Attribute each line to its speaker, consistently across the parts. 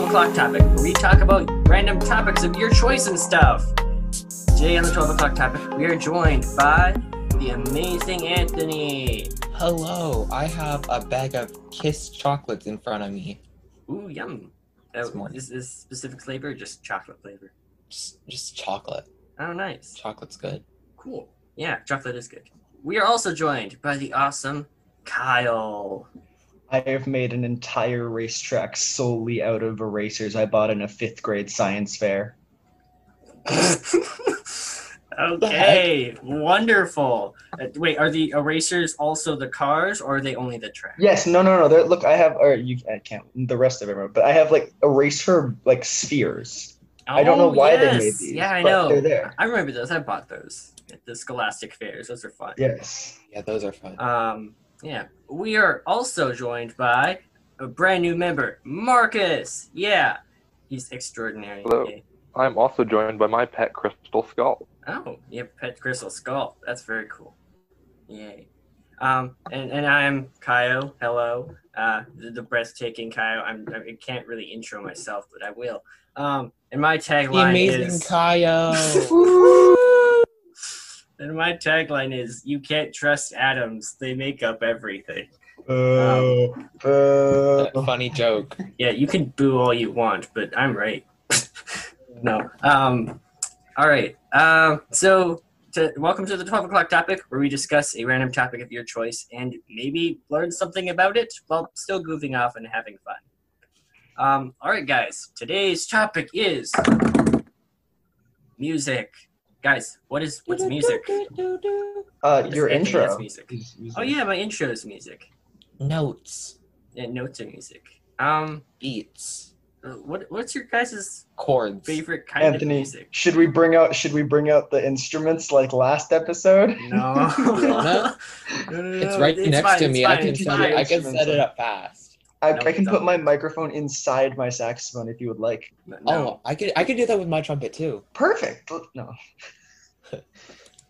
Speaker 1: 12 o'clock topic, where we talk about random topics of your choice and stuff. Today on the 12 o'clock topic, we are joined by the amazing Anthony.
Speaker 2: Hello, I have a bag of Kiss chocolates in front of me.
Speaker 1: Ooh, yum.
Speaker 2: More-
Speaker 1: is this specific flavor or just chocolate flavor?
Speaker 2: Just, just chocolate.
Speaker 1: Oh, nice.
Speaker 2: Chocolate's good.
Speaker 1: Cool. Yeah, chocolate is good. We are also joined by the awesome Kyle.
Speaker 3: I have made an entire racetrack solely out of erasers I bought in a fifth grade science fair.
Speaker 1: okay, wonderful. Uh, wait, are the erasers also the cars, or are they only the track?
Speaker 3: Yes, no, no, no. There, look, I have, or you, I can't, the rest of it, but I have like eraser like spheres. I don't know
Speaker 1: Oh,
Speaker 3: why they
Speaker 1: yes.
Speaker 3: made these.
Speaker 1: Yeah, I know.
Speaker 3: They're there.
Speaker 1: I remember those. I bought those at the Scholastic fairs. Those are fun.
Speaker 3: Yes.
Speaker 2: Yeah, those are fun.
Speaker 1: Um, yeah. We are also joined by a brand new member, Marcus. Yeah, he's extraordinary.
Speaker 4: Hello.
Speaker 1: Yay.
Speaker 4: I'm also joined by my pet crystal skull.
Speaker 1: Oh, you have pet crystal skull. That's very cool. Yay. Um, and, and I'm Kaio. Hello. Uh, the, the breathtaking Kaio. I'm, I can't really intro myself, but I will. Um, and my
Speaker 2: the
Speaker 1: tagline
Speaker 2: amazing
Speaker 1: is.
Speaker 2: Kaio.
Speaker 1: and my tagline is You can't trust atoms, they make up everything.
Speaker 3: Uh,
Speaker 2: That
Speaker 3: uh,
Speaker 2: funny joke.
Speaker 1: Yeah, you can boo all you want, but I'm right. no. Um, all right. Um, so, to, welcome to the 12 o'clock topic, where we discuss a random topic of your choice and maybe learn something about it while still goofing off and having fun. Um, all right, guys. Today's topic is music. Guys, what is what's music?
Speaker 3: uh,
Speaker 1: What is
Speaker 3: your
Speaker 1: Anthony
Speaker 3: intro.
Speaker 1: has music?
Speaker 3: is- is-
Speaker 1: Oh yeah, my intro is music.
Speaker 2: Notes.
Speaker 1: And notes are music. Um,
Speaker 2: Beats.
Speaker 1: uh, what what's your guys'
Speaker 2: Chords.
Speaker 1: favorite kind of
Speaker 3: Anthony,
Speaker 1: music?
Speaker 3: should we bring out? Should we bring out the instruments like last episode?
Speaker 1: No.
Speaker 2: No?
Speaker 1: no, no, no,
Speaker 2: It's right next
Speaker 1: fine,
Speaker 2: to
Speaker 1: it's
Speaker 2: me. I can set it. I can set it up fast.
Speaker 3: I,
Speaker 1: No,
Speaker 3: I can put my microphone inside my saxophone if you would like.
Speaker 1: No.
Speaker 2: Oh, I could. I could do that with my trumpet too.
Speaker 3: Perfect. No.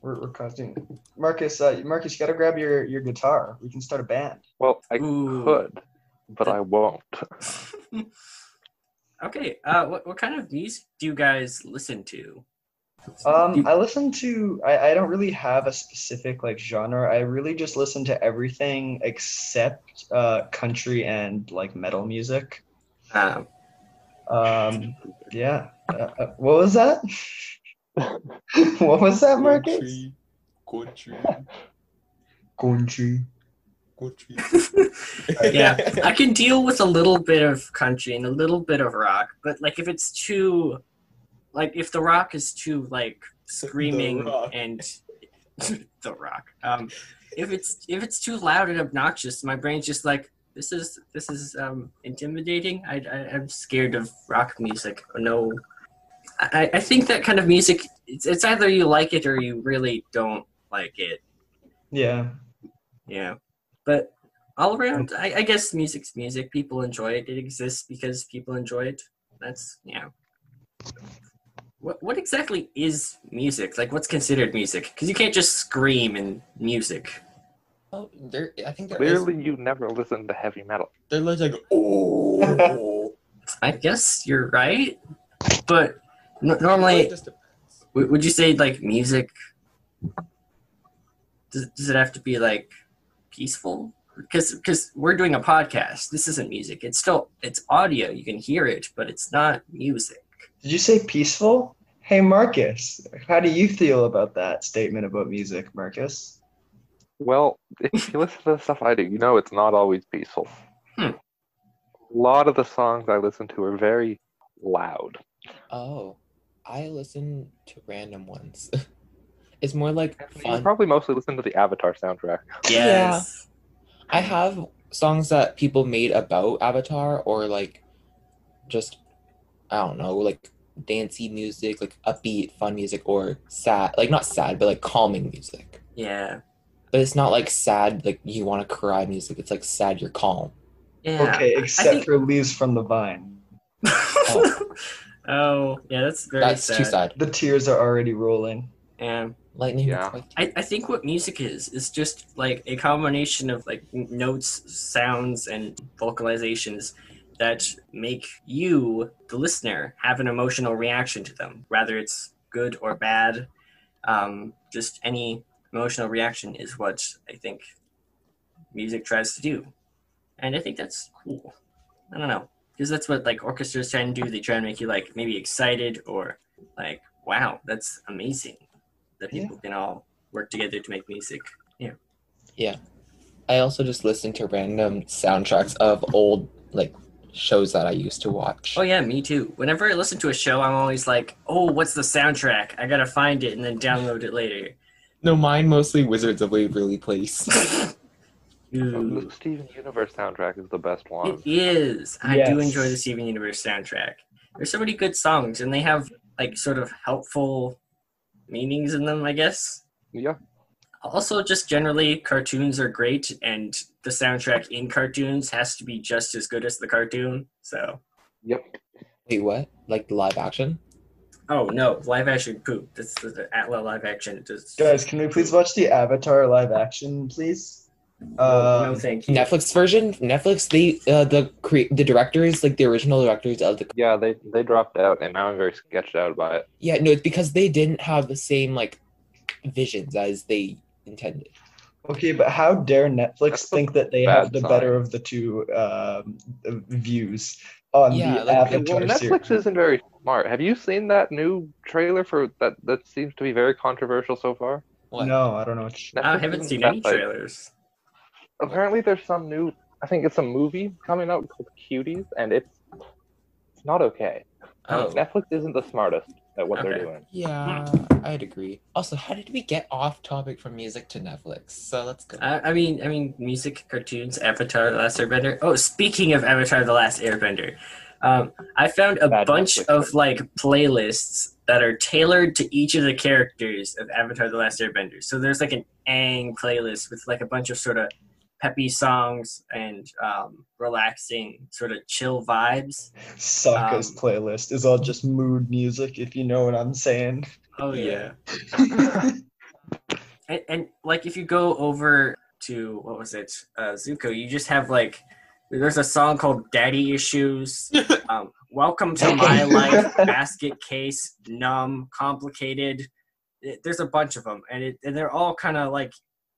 Speaker 3: we're, we're causing Marcus. Uh, Marcus, you got to grab your your guitar. We can start a band.
Speaker 4: Well, I
Speaker 1: Ooh.
Speaker 4: could, but I won't.
Speaker 1: okay. Uh, what what kind of music do you guys listen to?
Speaker 3: Um, I listen to. I, I don't really have a specific like genre. I really just listen to everything except uh, country and like metal music.
Speaker 1: Um,
Speaker 3: Um, yeah. Uh, uh, what was that? what was that, Marcus?
Speaker 2: Country.
Speaker 3: Country.
Speaker 2: Country.
Speaker 1: yeah, I can deal with a little bit of country and a little bit of rock, but like if it's too, like if the rock is too like screaming
Speaker 2: Rock.
Speaker 1: and the rock, um, if it's if it's too loud and obnoxious, my brain's just like this is this is um intimidating. I, I I'm scared of rock music. No, I I think that kind of music it's it's either you like it or you really don't like it.
Speaker 3: Yeah.
Speaker 1: Yeah, but all around, I, I guess music's music. People enjoy it. It exists because people enjoy it. That's yeah. What what exactly is music? Like, what's considered music? Because you can't just scream in music.
Speaker 2: Oh, there. I think there is.
Speaker 4: Clearly, you never listened to heavy metal.
Speaker 2: They're like oh.
Speaker 1: I guess you're right, but n- normally,
Speaker 2: Just depends.
Speaker 1: w- would you say like music? Does, does it have to be like peaceful? Because because we're doing a podcast. This isn't music. It's still it's audio. You can hear it, but it's not music.
Speaker 3: Did you say peaceful? Hey, Marcus, how do you feel about that statement about music, Marcus?
Speaker 4: Well, if you listen to the stuff I do, you know it's not always peaceful.
Speaker 1: Hmm.
Speaker 4: A lot of the songs I listen to are very loud.
Speaker 2: Oh, I listen to random ones. it's more like
Speaker 4: You probably mostly listen to the Avatar soundtrack.
Speaker 1: Yes.
Speaker 2: I have songs that people made about Avatar or like just I don't know, like dancey music, like upbeat, fun music, or sad like not sad, but like calming music.
Speaker 1: Yeah.
Speaker 2: But it's not like sad, like you want to cry music. It's like sad, you're calm.
Speaker 1: Yeah.
Speaker 3: Okay, except
Speaker 1: think-
Speaker 3: for Leaves from the Vine.
Speaker 1: oh, yeah, that's very
Speaker 2: That's
Speaker 1: sad.
Speaker 2: too sad.
Speaker 3: The tears are already rolling.
Speaker 1: Yeah.
Speaker 2: Lightning.
Speaker 4: Yeah.
Speaker 1: I, I think what music is is just like a combination of like notes, sounds, and vocalizations that make you, the listener, have an emotional reaction to them, whether it's good or bad. Um, just any emotional reaction is what I think music tries to do. And I think that's cool. I don't know. Because that's what like orchestras try and do. They try and make you like maybe excited or like, wow, that's amazing that
Speaker 3: Yeah.
Speaker 1: people can all work together to make music. Yeah. Yeah.
Speaker 2: I also just listen to random soundtracks of old like shows that I used to watch.
Speaker 1: Oh yeah, me too. Whenever I listen to a show, I'm always like, "Oh, what's the soundtrack? I gotta find it and then download it later."
Speaker 2: No, mine mostly Wizards of Waverly Place.
Speaker 1: Ooh,
Speaker 4: The Steven Universe soundtrack is the best one.
Speaker 1: it is. I do enjoy the Steven Universe soundtrack. There's so many good songs, and they have like sort of helpful meanings in them. I guess.
Speaker 4: Yeah.
Speaker 1: Also, just generally, cartoons are great, and the soundtrack in cartoons has to be just as good as the cartoon. So,
Speaker 4: Yep.
Speaker 2: Wait, what? Like the live action?
Speaker 1: oh no, live action poop. That's the, the Atla live action. It.
Speaker 3: Guys, can we please watch the Avatar live action, please?
Speaker 1: no,
Speaker 3: Um,
Speaker 1: thank you.
Speaker 2: Netflix version? Netflix, they uh, the cre- the directors, like the original directors of the
Speaker 4: Yeah, they they dropped out, and now I'm very sketched out by it.
Speaker 2: yeah, no, it's because they didn't have the same like visions as they intended.
Speaker 3: Okay, but how dare Netflix
Speaker 4: That's
Speaker 3: think that they have the
Speaker 4: sign.
Speaker 3: better of the two um, views on
Speaker 2: Yeah,
Speaker 3: the
Speaker 2: like-
Speaker 3: Avatar
Speaker 4: well, Netflix
Speaker 3: series?
Speaker 4: isn't very smart. Have you seen that new trailer for that? That seems to be very controversial so far.
Speaker 2: What?
Speaker 3: No, I don't know. What you-
Speaker 1: I
Speaker 4: Netflix
Speaker 1: haven't
Speaker 4: isn't
Speaker 1: seen
Speaker 4: that,
Speaker 1: any
Speaker 4: like-
Speaker 1: trailers.
Speaker 4: Apparently, there's some new. I think it's a movie coming out called Cuties, and it's it's not okay.
Speaker 1: Oh,
Speaker 4: Netflix isn't the smartest at what they're doing.
Speaker 2: Yeah, I'd agree. Also, how did we get off topic from music to Netflix? So let's go.
Speaker 1: I, I mean, I mean, music, cartoons, Avatar: The Last Airbender. Oh, speaking of Avatar: The Last Airbender, um, I found a
Speaker 4: Bad
Speaker 1: bunch
Speaker 4: Netflix
Speaker 1: of like playlists that are tailored to each of the characters of Avatar: The Last Airbender. So there's like an Aang playlist with like a bunch of sort of peppy songs and um, relaxing, sort of chill vibes.
Speaker 3: Sokka's
Speaker 1: Um,
Speaker 3: playlist is all just mood music, if you know what I'm saying.
Speaker 1: Oh yeah. and, and like if you go over to what was it uh zuko you just have like there's a song called daddy issues um, welcome to my life basket case numb complicated It- there's a bunch of them and, it, and they're all kind of like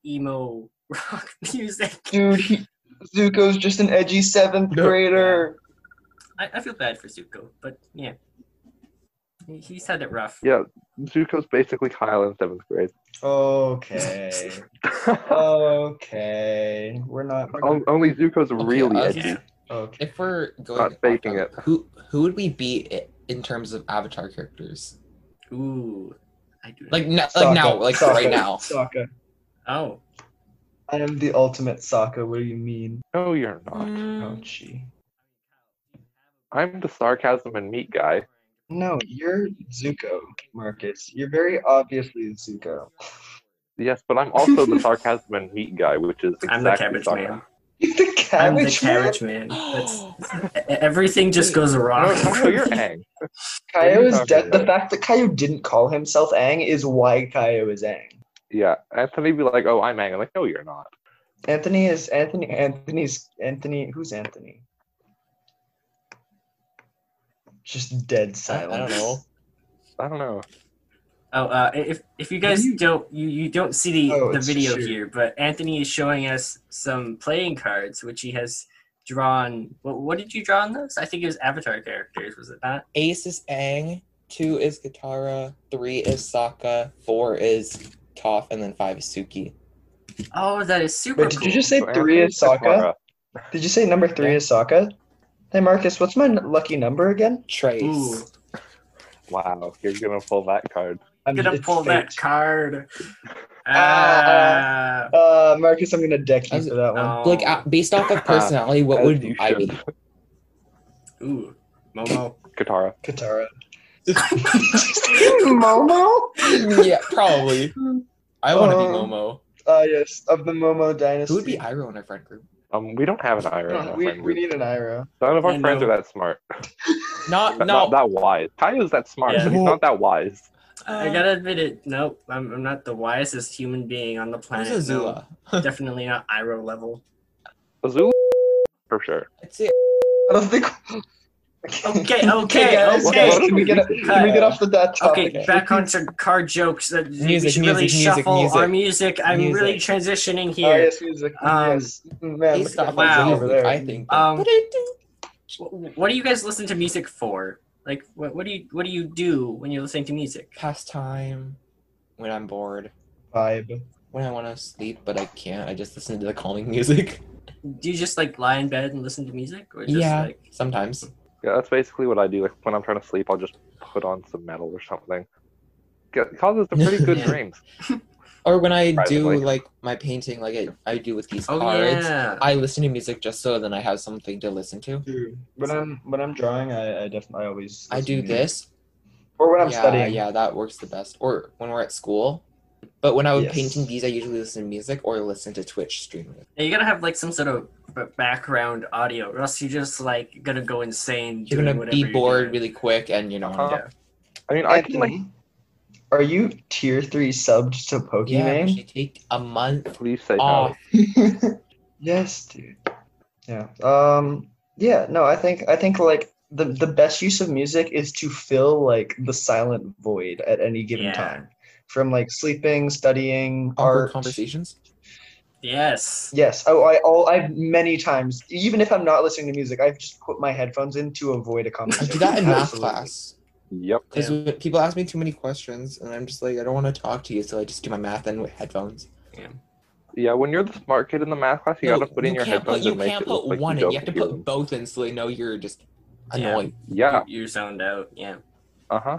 Speaker 1: emo rock music
Speaker 3: Dude, he, Zuko's just an edgy seventh
Speaker 2: No.
Speaker 3: grader.
Speaker 1: I, I feel bad for zuko but yeah He- he's had it rough
Speaker 4: Yeah, Zuko's basically Kyle in seventh grade.
Speaker 3: Okay. Okay. We're not. We're
Speaker 4: O-
Speaker 3: not
Speaker 4: Only Zuko's really
Speaker 2: uh,
Speaker 4: edgy.
Speaker 3: okay.
Speaker 2: If we're going
Speaker 4: Not faking it.
Speaker 2: who who would we be in terms of Avatar characters?
Speaker 1: ooh i do
Speaker 2: Like n- like now, like
Speaker 3: Sokka,
Speaker 2: right now.
Speaker 3: Sokka.
Speaker 1: oh
Speaker 3: I am the ultimate Sokka. What do you mean?
Speaker 4: No, you're not. Mm.
Speaker 3: Oh, gee.
Speaker 4: I'm the sarcasm and meat guy.
Speaker 3: No, you're Zuko, Marcus. You're very obviously Zuko.
Speaker 4: Yes, but I'm also the sarcasm and meat guy, which is exactly
Speaker 1: I'm the cabbage
Speaker 4: Sokka.
Speaker 1: man.
Speaker 3: You're the
Speaker 1: I'm the
Speaker 3: cabbage man?
Speaker 1: man. That's, everything just goes wrong.
Speaker 4: No, no, you're Aang.
Speaker 3: Kaio
Speaker 4: What
Speaker 3: is dead. The fact that Kaio didn't call himself Aang is why Kaio is Aang.
Speaker 4: Yeah, Anthony be like, "Oh, I'm Aang." I'm like, "No, you're not."
Speaker 3: Anthony is Anthony. Anthony's Anthony. Who's Anthony? Just dead
Speaker 2: I,
Speaker 3: silence.
Speaker 2: I don't know.
Speaker 4: I don't know.
Speaker 1: Oh, uh, if if you guys
Speaker 3: you-
Speaker 1: don't you, you don't see the,
Speaker 3: Oh,
Speaker 1: the video
Speaker 3: true.
Speaker 1: here, but Anthony is showing us some playing cards which he has drawn. What, what did you draw on those? I think it was Avatar characters, was it not?
Speaker 2: Ace is Aang, two is Katara, three is Sokka, four is Toph, and then five is Suki.
Speaker 1: Oh, that is super
Speaker 3: Wait, did
Speaker 1: cool.
Speaker 3: you just say
Speaker 4: So
Speaker 3: three is
Speaker 4: Anthony's
Speaker 3: Sokka?
Speaker 4: Katara.
Speaker 3: Did you say number three
Speaker 2: Yeah.
Speaker 3: is Sokka? Hey Marcus, what's my lucky number again?
Speaker 2: Trace.
Speaker 1: Ooh,
Speaker 4: Wow, you're gonna pull that card.
Speaker 3: I'm
Speaker 1: gonna
Speaker 3: it's
Speaker 1: pull that card.
Speaker 3: Ah.
Speaker 1: Ah,
Speaker 3: Uh, Marcus, I'm gonna deck you for that one.
Speaker 1: oh.
Speaker 2: Like uh, based off of personality, what would
Speaker 4: you
Speaker 2: I be?
Speaker 4: should.
Speaker 1: ooh, Momo.
Speaker 4: Katara.
Speaker 3: Katara. Momo?
Speaker 2: yeah, probably. I want to be
Speaker 3: Oh.
Speaker 2: Momo.
Speaker 3: Ah, yes, of the Momo dynasty.
Speaker 2: Who would be Iroh in our friend group?
Speaker 4: Um, we don't have an Iroh. in
Speaker 3: No,
Speaker 4: our
Speaker 3: we,
Speaker 4: friend
Speaker 3: we
Speaker 4: group.
Speaker 3: need an Iroh.
Speaker 4: None of our
Speaker 1: I
Speaker 4: friends
Speaker 1: know.
Speaker 4: are that smart.
Speaker 2: Not
Speaker 4: Not,
Speaker 2: no.
Speaker 4: not that wise. Kaio's that smart,
Speaker 1: Yeah.
Speaker 4: but he's not that wise.
Speaker 1: I gotta admit it. Nope, I'm, I'm not the wisest human being on the
Speaker 2: Who's
Speaker 1: planet.
Speaker 2: Azula?
Speaker 1: No, definitely not Iroh level.
Speaker 4: Azula, for sure.
Speaker 2: I'd say
Speaker 3: I don't think.
Speaker 1: Okay, okay,
Speaker 3: guys,
Speaker 1: okay.
Speaker 3: can we get can we get off the that topic?
Speaker 1: Okay, back onto car jokes. That we
Speaker 2: Music,
Speaker 1: should really
Speaker 2: music, music,
Speaker 1: shuffle
Speaker 2: music.
Speaker 1: our music. I'm
Speaker 2: Music.
Speaker 1: really transitioning
Speaker 3: Oh,
Speaker 1: here.
Speaker 3: yes, music.
Speaker 1: Um,
Speaker 3: yes. Man,
Speaker 2: Hey,
Speaker 3: look
Speaker 1: wow.
Speaker 3: over there.
Speaker 2: I think.
Speaker 1: Um, What do you guys listen to music for? Like, what, what do you what do you do when you're listening to music?
Speaker 2: pastime when I'm bored.
Speaker 3: vibe.
Speaker 2: When I want to sleep, but I can't, I just listen to the calming music.
Speaker 1: Do you just like lie in bed and listen to music, or just
Speaker 2: yeah,
Speaker 1: like
Speaker 2: sometimes.
Speaker 4: Yeah, that's basically what I do. Like when I'm trying to sleep, I'll just put on some metal or something. It causes some pretty good
Speaker 1: Yeah.
Speaker 4: dreams.
Speaker 2: Or when I do like my painting, like I, I do with these
Speaker 1: oh
Speaker 2: cards,
Speaker 1: yeah,
Speaker 2: I listen to music just so then I have something to listen to.
Speaker 3: Dude, when I'm when I'm drawing, I, I definitely I always.
Speaker 2: I do
Speaker 3: to
Speaker 2: this.
Speaker 3: Or when I'm
Speaker 2: yeah,
Speaker 3: studying.
Speaker 2: yeah, that works the best. Or when we're at school. But when I was
Speaker 3: Yes.
Speaker 2: painting these, I usually listen to music or listen to Twitch streaming.
Speaker 1: Yeah, you gotta have like some sort of background audio, or else you're just like gonna go insane.
Speaker 2: You're
Speaker 1: doing
Speaker 2: gonna be
Speaker 1: you're
Speaker 2: bored
Speaker 1: doing.
Speaker 2: really quick, and you know.
Speaker 4: Uh-huh.
Speaker 1: Yeah.
Speaker 4: I mean, I can like
Speaker 3: are you tier three subbed to
Speaker 2: Yeah, Pokimane? take a month
Speaker 4: please say
Speaker 2: off.
Speaker 3: yes, dude. Yeah. Um. Yeah. No. I think. I think like the the best use of music is to fill like the silent void at any given
Speaker 1: Yeah.
Speaker 3: time, from like sleeping, studying,
Speaker 2: Awkward
Speaker 3: art.
Speaker 2: conversations.
Speaker 1: Yes.
Speaker 3: Yes. Oh, I all I've many times. Even if I'm not listening to music, I've just put my headphones in to avoid a conversation.
Speaker 2: do that in math class.
Speaker 4: Yep.
Speaker 2: Because
Speaker 1: Yeah.
Speaker 2: people ask me too many questions, and I'm just like, I don't want to talk to you, so I just do my math in with headphones.
Speaker 4: Yeah, Yeah, when you're the smart kid in the math class, you
Speaker 2: No,
Speaker 4: gotta put in your
Speaker 2: can't
Speaker 4: headphones
Speaker 2: put, you
Speaker 4: and make
Speaker 2: can't
Speaker 4: it look
Speaker 2: put
Speaker 4: like
Speaker 2: one
Speaker 4: you
Speaker 2: in. You have to put both in, so they know you're just
Speaker 1: Yeah.
Speaker 2: annoying.
Speaker 4: Yeah.
Speaker 1: You're zoned out. Yeah.
Speaker 4: Uh huh.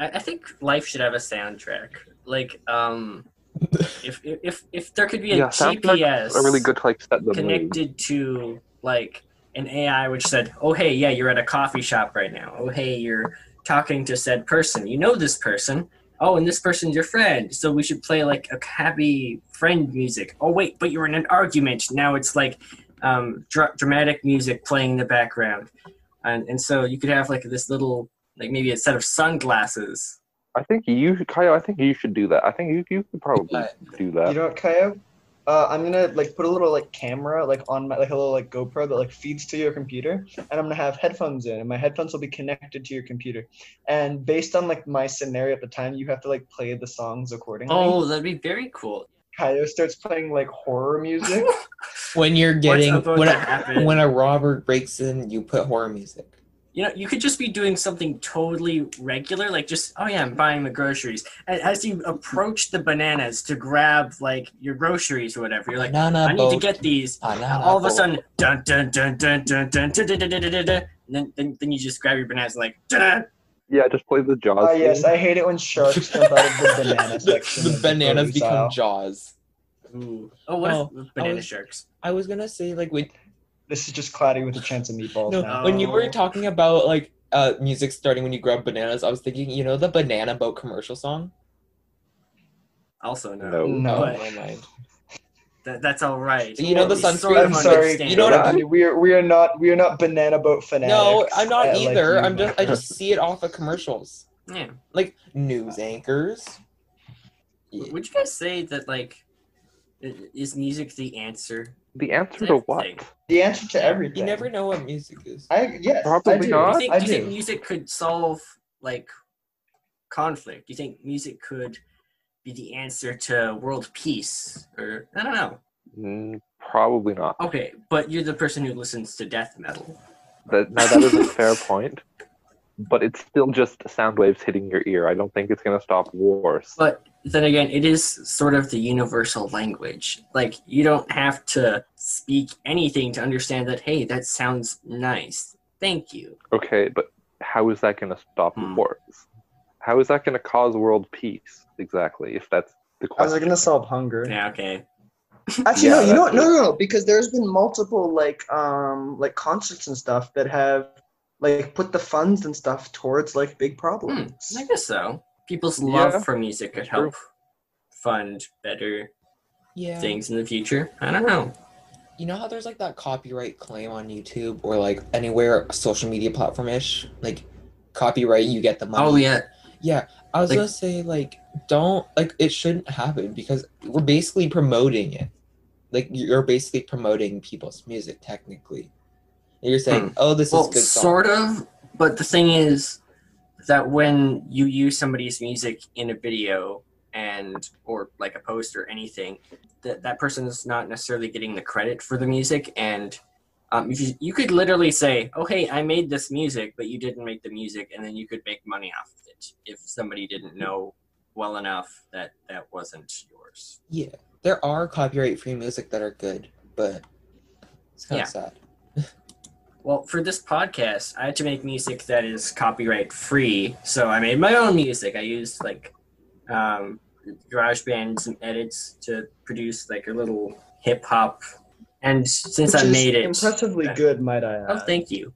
Speaker 1: I, I think life should have a soundtrack. Like, um, if if if there could be a
Speaker 4: Yeah,
Speaker 1: GPS
Speaker 4: Are really good to like set the mood.
Speaker 1: connected to like an AI which said, "Oh hey, yeah, you're at a coffee shop right now. Oh hey, you're talking to said person. You know this person. Oh, and this person's your friend. So we should play like a happy friend music. Oh wait, but you're in an argument. Now it's like um, dra- dramatic music playing in the background, and and so you could have like this little like maybe a set of sunglasses.
Speaker 4: I think you, Kyle. I think you should do that. I think you, you could probably
Speaker 2: But-
Speaker 4: do that.
Speaker 3: You know what, Kaya? Uh, I'm gonna like put a little like camera like on my like a little like GoPro that like feeds to your computer, and I'm gonna have headphones in, and my headphones will be connected to your computer. And based on like my scenario at the time, you have to like play the songs accordingly.
Speaker 1: Oh, that'd be very cool.
Speaker 3: Kaya starts playing like horror music.
Speaker 2: When you're getting when a, when a robber breaks in, you put horror music.
Speaker 1: You know, you could just be doing something totally regular, like just, oh yeah, I'm buying the groceries. And as you approach the bananas to grab like your groceries or whatever, you're like,
Speaker 2: Banana
Speaker 1: I need
Speaker 2: boat.
Speaker 1: to get these.
Speaker 2: Banana
Speaker 1: All of a sudden, dun dun dun dun dun dun dun dun dun dun dun dun, and then, then then you just grab your bananas like, dun
Speaker 4: Yeah, just play the Jaws.
Speaker 3: Ah, yes,
Speaker 4: theme.
Speaker 3: I hate it when sharks jump out of the banana section.
Speaker 2: the
Speaker 3: of
Speaker 2: bananas become
Speaker 3: aisle.
Speaker 2: jaws.
Speaker 1: Ooh. Oh, what
Speaker 2: Oh,
Speaker 1: if banana
Speaker 2: was-
Speaker 1: sharks?
Speaker 2: I was gonna say like when
Speaker 3: This is just cloudy with a chance of meatballs
Speaker 2: no,
Speaker 3: now.
Speaker 2: when you were talking about like uh music starting when you grab bananas, I was thinking, you know, the banana boat commercial song.
Speaker 1: Also, no.
Speaker 4: No.
Speaker 3: No.
Speaker 2: Never mind.
Speaker 1: that, that's all right.
Speaker 2: You know the
Speaker 1: We
Speaker 2: sunscreen-
Speaker 1: sort
Speaker 3: I'm sorry.
Speaker 1: understand.
Speaker 2: You know what I-
Speaker 3: mean? we are we are not we are not banana boat fanatics.
Speaker 2: No, I'm not
Speaker 3: uh,
Speaker 2: either.
Speaker 3: you,
Speaker 2: I'm just I just see it off of commercials.
Speaker 1: Yeah.
Speaker 2: Like news anchors. Yeah.
Speaker 1: Would you guys say that like is music the answer?
Speaker 4: The answer to what?
Speaker 3: The answer to everything.
Speaker 2: You never know what music is.
Speaker 3: I yes,
Speaker 4: Probably
Speaker 3: I do.
Speaker 4: not.
Speaker 1: Do you think,
Speaker 3: I
Speaker 1: do you think
Speaker 3: do.
Speaker 1: music could solve like conflict? Do you think music could be the answer to world peace? Or I don't know.
Speaker 4: Mm, probably not.
Speaker 1: Okay, but you're the person who listens to death metal.
Speaker 4: That now that is a fair point, but it's still just sound waves hitting your ear. I don't think it's gonna stop wars.
Speaker 1: But then again, it is sort of the universal language. Like you don't have to speak anything to understand that. Hey, that sounds nice. Thank you.
Speaker 4: Okay, but how is that gonna stop
Speaker 1: Hmm.
Speaker 4: wars? How is that gonna cause world peace exactly? If that's the question?
Speaker 3: How's it gonna solve hunger?
Speaker 1: Yeah. Okay.
Speaker 3: Actually,
Speaker 4: Yeah,
Speaker 3: no. You know what? No, no, no. Because there's been multiple like um like concerts and stuff that have like put the funds and stuff towards like big
Speaker 1: Hmm,
Speaker 3: problems.
Speaker 1: I guess so. People's love
Speaker 4: Yeah,
Speaker 1: for music could
Speaker 4: true.
Speaker 1: help fund better
Speaker 2: Yeah.
Speaker 1: things in the future. I don't know.
Speaker 2: You know how there's like that copyright claim on YouTube or like anywhere social media platform ish? Like copyright you get the money.
Speaker 1: Oh yeah.
Speaker 2: Yeah. I was
Speaker 1: Like-
Speaker 2: gonna say like don't like it shouldn't happen because we're basically promoting it. Like you're basically promoting people's music technically. You're saying, hmm. oh, this
Speaker 1: well,
Speaker 2: is good song.
Speaker 1: sort of, but the thing is that when you use somebody's music in a video and or like a post or anything, that that person is not necessarily getting the credit for the music, and um, you, you could literally say, "Oh, hey, I made this music, but you didn't make the music," and then you could make money off of it if somebody didn't know well enough that that wasn't yours.
Speaker 2: Yeah, there are copyright-free music that are good, but it's kind
Speaker 1: Yeah.
Speaker 2: of sad.
Speaker 1: Well, for this podcast, I had to make music that is copyright free. So I made my own music. I used like um, GarageBand some edits to produce like a little hip hop. And since
Speaker 3: Which
Speaker 1: I made it,
Speaker 3: impressively
Speaker 1: Yeah.
Speaker 3: good, might I add.
Speaker 1: oh, thank you.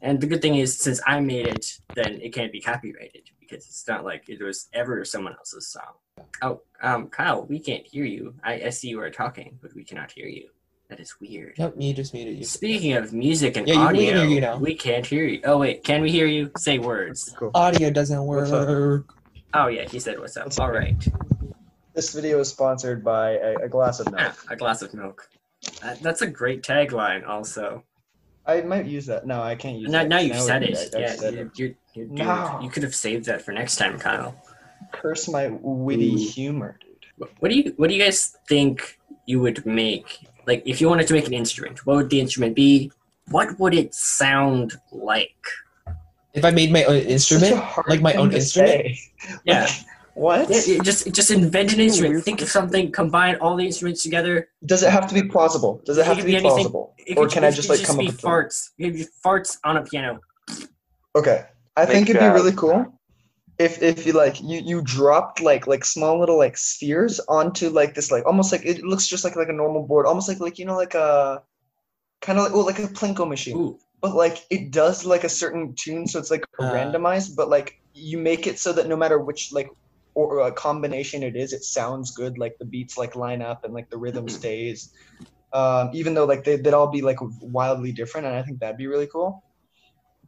Speaker 1: And the good thing is, since I made it, then it can't be copyrighted because it's not like it was ever someone else's song. Oh, um, Kyle, we can't hear you. I, I see you are talking, but we cannot hear you. That is weird.
Speaker 2: Nope, you just muted you.
Speaker 1: Speaking of music and
Speaker 2: Yeah, you- we
Speaker 1: audio,
Speaker 2: can hear you now.
Speaker 1: we can't hear you. Oh wait, can we hear you? Say words.
Speaker 3: Cool.
Speaker 2: Audio doesn't work.
Speaker 1: Oh yeah, he said what's up.
Speaker 3: What's
Speaker 1: All
Speaker 3: up?
Speaker 1: right,
Speaker 3: This video is sponsored by a, a glass of
Speaker 1: ah,
Speaker 3: milk.
Speaker 1: a glass of milk. Uh, that's a great tagline. Also,
Speaker 3: I might use that. No, I can't use
Speaker 1: now,
Speaker 3: that.
Speaker 1: now you've
Speaker 3: Now
Speaker 1: said it.
Speaker 3: I-
Speaker 1: Yeah,
Speaker 3: said
Speaker 1: you,
Speaker 3: it.
Speaker 1: you, you, dude,
Speaker 3: No.
Speaker 1: you could have saved that for next time, Kyle.
Speaker 3: Curse my witty
Speaker 1: Ooh.
Speaker 3: humor, dude.
Speaker 1: What- What do you What do you guys think you would make? Like, if you wanted to make an instrument, what would the instrument be? What would it sound like?
Speaker 2: If I made my own instrument, like my own instrument?
Speaker 3: say.
Speaker 1: Yeah.
Speaker 3: What?
Speaker 1: Yeah, yeah, just just invent an instrument. Think of something. Combine all the instruments together.
Speaker 3: Does it have to be plausible? Does it
Speaker 1: It
Speaker 3: have
Speaker 1: could
Speaker 3: to
Speaker 1: be
Speaker 3: be
Speaker 1: anything.
Speaker 3: plausible?
Speaker 1: It
Speaker 3: Or
Speaker 1: could-
Speaker 3: can
Speaker 1: it
Speaker 3: I
Speaker 1: could
Speaker 3: just like
Speaker 1: just
Speaker 3: come
Speaker 1: be
Speaker 3: up with
Speaker 1: farts? It farts on a piano.
Speaker 3: Okay. I
Speaker 4: Make
Speaker 3: think it'd be really cool if if you like you you dropped like like small little like spheres onto like this like almost like it looks just like like a normal board, almost like like you know like a kind of like well like a plinko machine.
Speaker 1: Ooh,
Speaker 3: But like it does like a certain tune, so it's like
Speaker 2: Uh.
Speaker 3: randomized, but like you make it so that no matter which like or, or a combination it is, it sounds good. Like the beats like line up and like the rhythm
Speaker 1: Mhm.
Speaker 3: stays. Um, even though like they, they'd all be like wildly different, and I think that'd be really cool.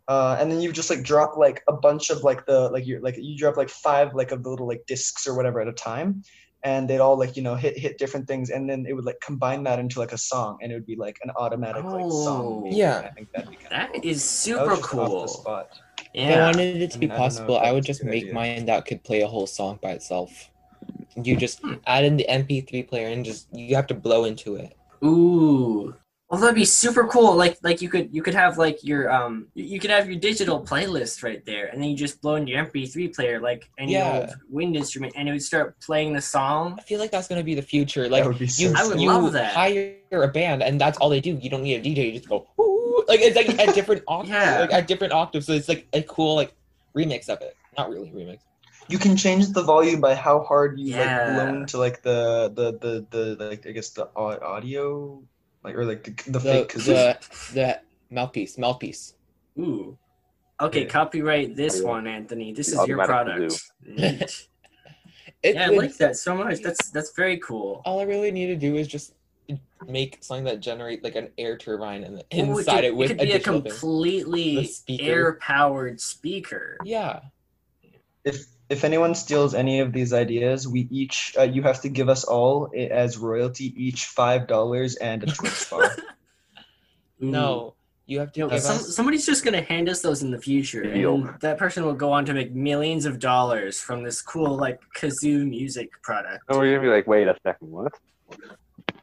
Speaker 3: Uh, and then you just like drop like a bunch of like the like you like you drop like five like of the little like discs or whatever at a time, and they'd all like you know hit hit different things, and then it would like combine that into like a song, and it would be like an automatic like
Speaker 1: Oh.
Speaker 3: song. maker,
Speaker 2: Yeah.
Speaker 3: and I think that'd be kind
Speaker 1: that
Speaker 3: of
Speaker 1: is super cool.
Speaker 3: spot.
Speaker 2: if I wanted it to
Speaker 3: I
Speaker 2: be
Speaker 3: mean, I
Speaker 2: possible,
Speaker 3: if
Speaker 2: I would just make
Speaker 3: idea.
Speaker 2: mine that could play a whole song by itself. You just
Speaker 1: Hmm.
Speaker 2: add in the MP3 player and just you have to blow into it.
Speaker 1: Ooh. Well, that'd be super cool. Like, like you could, you could have like your, um, you you could have your digital playlist right there, and then you just blow in your MP3 player, like any
Speaker 2: Yeah.
Speaker 1: old wind instrument, and it would start playing the song.
Speaker 2: I feel like that's gonna be the future. Like
Speaker 3: that would be so
Speaker 2: you,
Speaker 1: I would
Speaker 2: you
Speaker 1: love that.
Speaker 2: hire a band and that's all they do. You don't need a DJ. You just go Ooh, like it's like at different octaves,
Speaker 1: Yeah.
Speaker 2: like at different octaves. So it's like a cool like remix of it. Not really remix.
Speaker 3: You can change the volume by how hard you
Speaker 1: Yeah.
Speaker 3: like blow into like the the the the like I guess the audio like or like the, the,
Speaker 2: The
Speaker 3: fake kazoo.
Speaker 2: the the mouthpiece, mouthpiece.
Speaker 1: Ooh. Okay,
Speaker 3: Yeah.
Speaker 1: copyright this
Speaker 4: Yeah.
Speaker 1: one, Anthony. This
Speaker 4: The
Speaker 1: is your product. Neat.
Speaker 2: It
Speaker 1: yeah, I like that so much. That's that's very cool.
Speaker 2: all I really need to do is just make something that generate like an air turbine and
Speaker 1: Ooh,
Speaker 2: inside
Speaker 1: could,
Speaker 2: it with
Speaker 1: could be a completely air-powered speaker.
Speaker 2: Yeah.
Speaker 3: If if anyone steals any of these ideas, we each uh, you have to give us all as royalty each five dollars and a Twix bar.
Speaker 2: No, you have to
Speaker 1: You know,
Speaker 2: give
Speaker 1: some,
Speaker 2: us.
Speaker 1: somebody's just gonna hand us those in the future, and that person will go on to make millions of dollars from this cool like kazoo music product.
Speaker 4: And we're gonna be like, wait a second, what?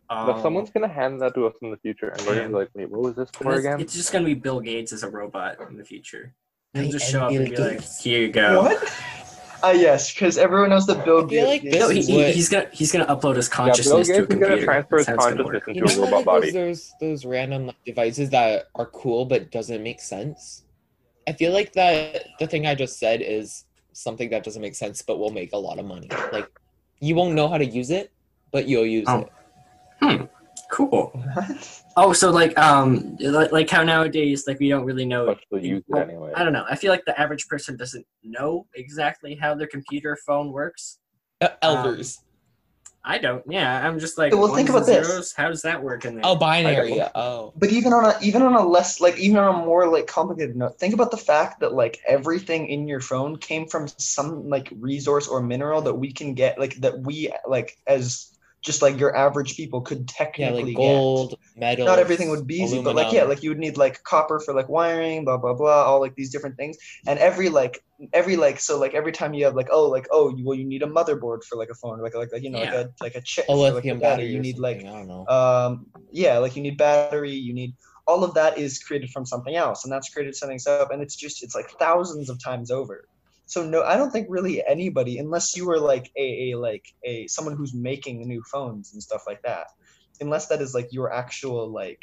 Speaker 1: Um,
Speaker 4: But someone's gonna hand that to us in the future, and we're gonna be like, wait, what was this for
Speaker 1: it's,
Speaker 4: again?
Speaker 1: it's just gonna be Bill Gates as a robot in the future. He'll just show up and be like, "Here you go."
Speaker 3: what? Ah yes, because everyone knows that Bill
Speaker 2: I feel like
Speaker 1: No, he, he- he's gonna he's gonna upload his
Speaker 4: yeah, Bill
Speaker 1: consciousness
Speaker 4: Gates
Speaker 1: to a
Speaker 4: is gonna
Speaker 1: computer.
Speaker 4: transfer his
Speaker 1: That's how it's gonna
Speaker 4: consciousness
Speaker 1: work.
Speaker 2: You
Speaker 4: into
Speaker 2: know
Speaker 4: a robot body.
Speaker 2: those, those those random like, devices that are cool but doesn't make sense? I feel like that the thing I just said is something that doesn't make sense but will make a lot of money. Like you won't know how to use it, but you'll use
Speaker 1: Oh.
Speaker 2: it.
Speaker 1: Hmm. Cool.
Speaker 3: What?
Speaker 1: Oh, so like um like, like how nowadays like we don't really know
Speaker 4: But still use it
Speaker 1: Well,
Speaker 4: anyway.
Speaker 1: I don't know. I feel like the average person doesn't know exactly how their computer phone works.
Speaker 2: Uh, elders.
Speaker 1: I don't. Yeah, I'm just like.
Speaker 3: Well, think
Speaker 1: ones and
Speaker 3: about this.
Speaker 1: How does that work in there?
Speaker 2: oh, binary.
Speaker 4: know.
Speaker 2: Oh.
Speaker 3: But even on a even on a less like even on a more like complicated note, think about the fact that like everything in your phone came from some like resource or mineral that we can get like that we like as just like your average people could
Speaker 2: Yeah,
Speaker 3: technically
Speaker 2: like
Speaker 3: get
Speaker 2: gold, metal.
Speaker 3: not everything would be easy, but like yeah, like you would need like copper for like wiring, blah blah blah, all like these different things, and every like every like so like every time you have like oh like oh you, well you need a motherboard for like a phone like like, like you know
Speaker 1: Yeah.
Speaker 3: like a like a chip
Speaker 2: a
Speaker 3: for, like,
Speaker 2: lithium
Speaker 3: battery. You need like
Speaker 2: I don't know.
Speaker 3: um yeah like you need battery, you need all of that is created from something else, and that's created something up, and it's just it's like thousands of times over. So no, I don't think really anybody, unless you were like a, a like a someone who's making new phones and stuff like that, unless that is like your actual like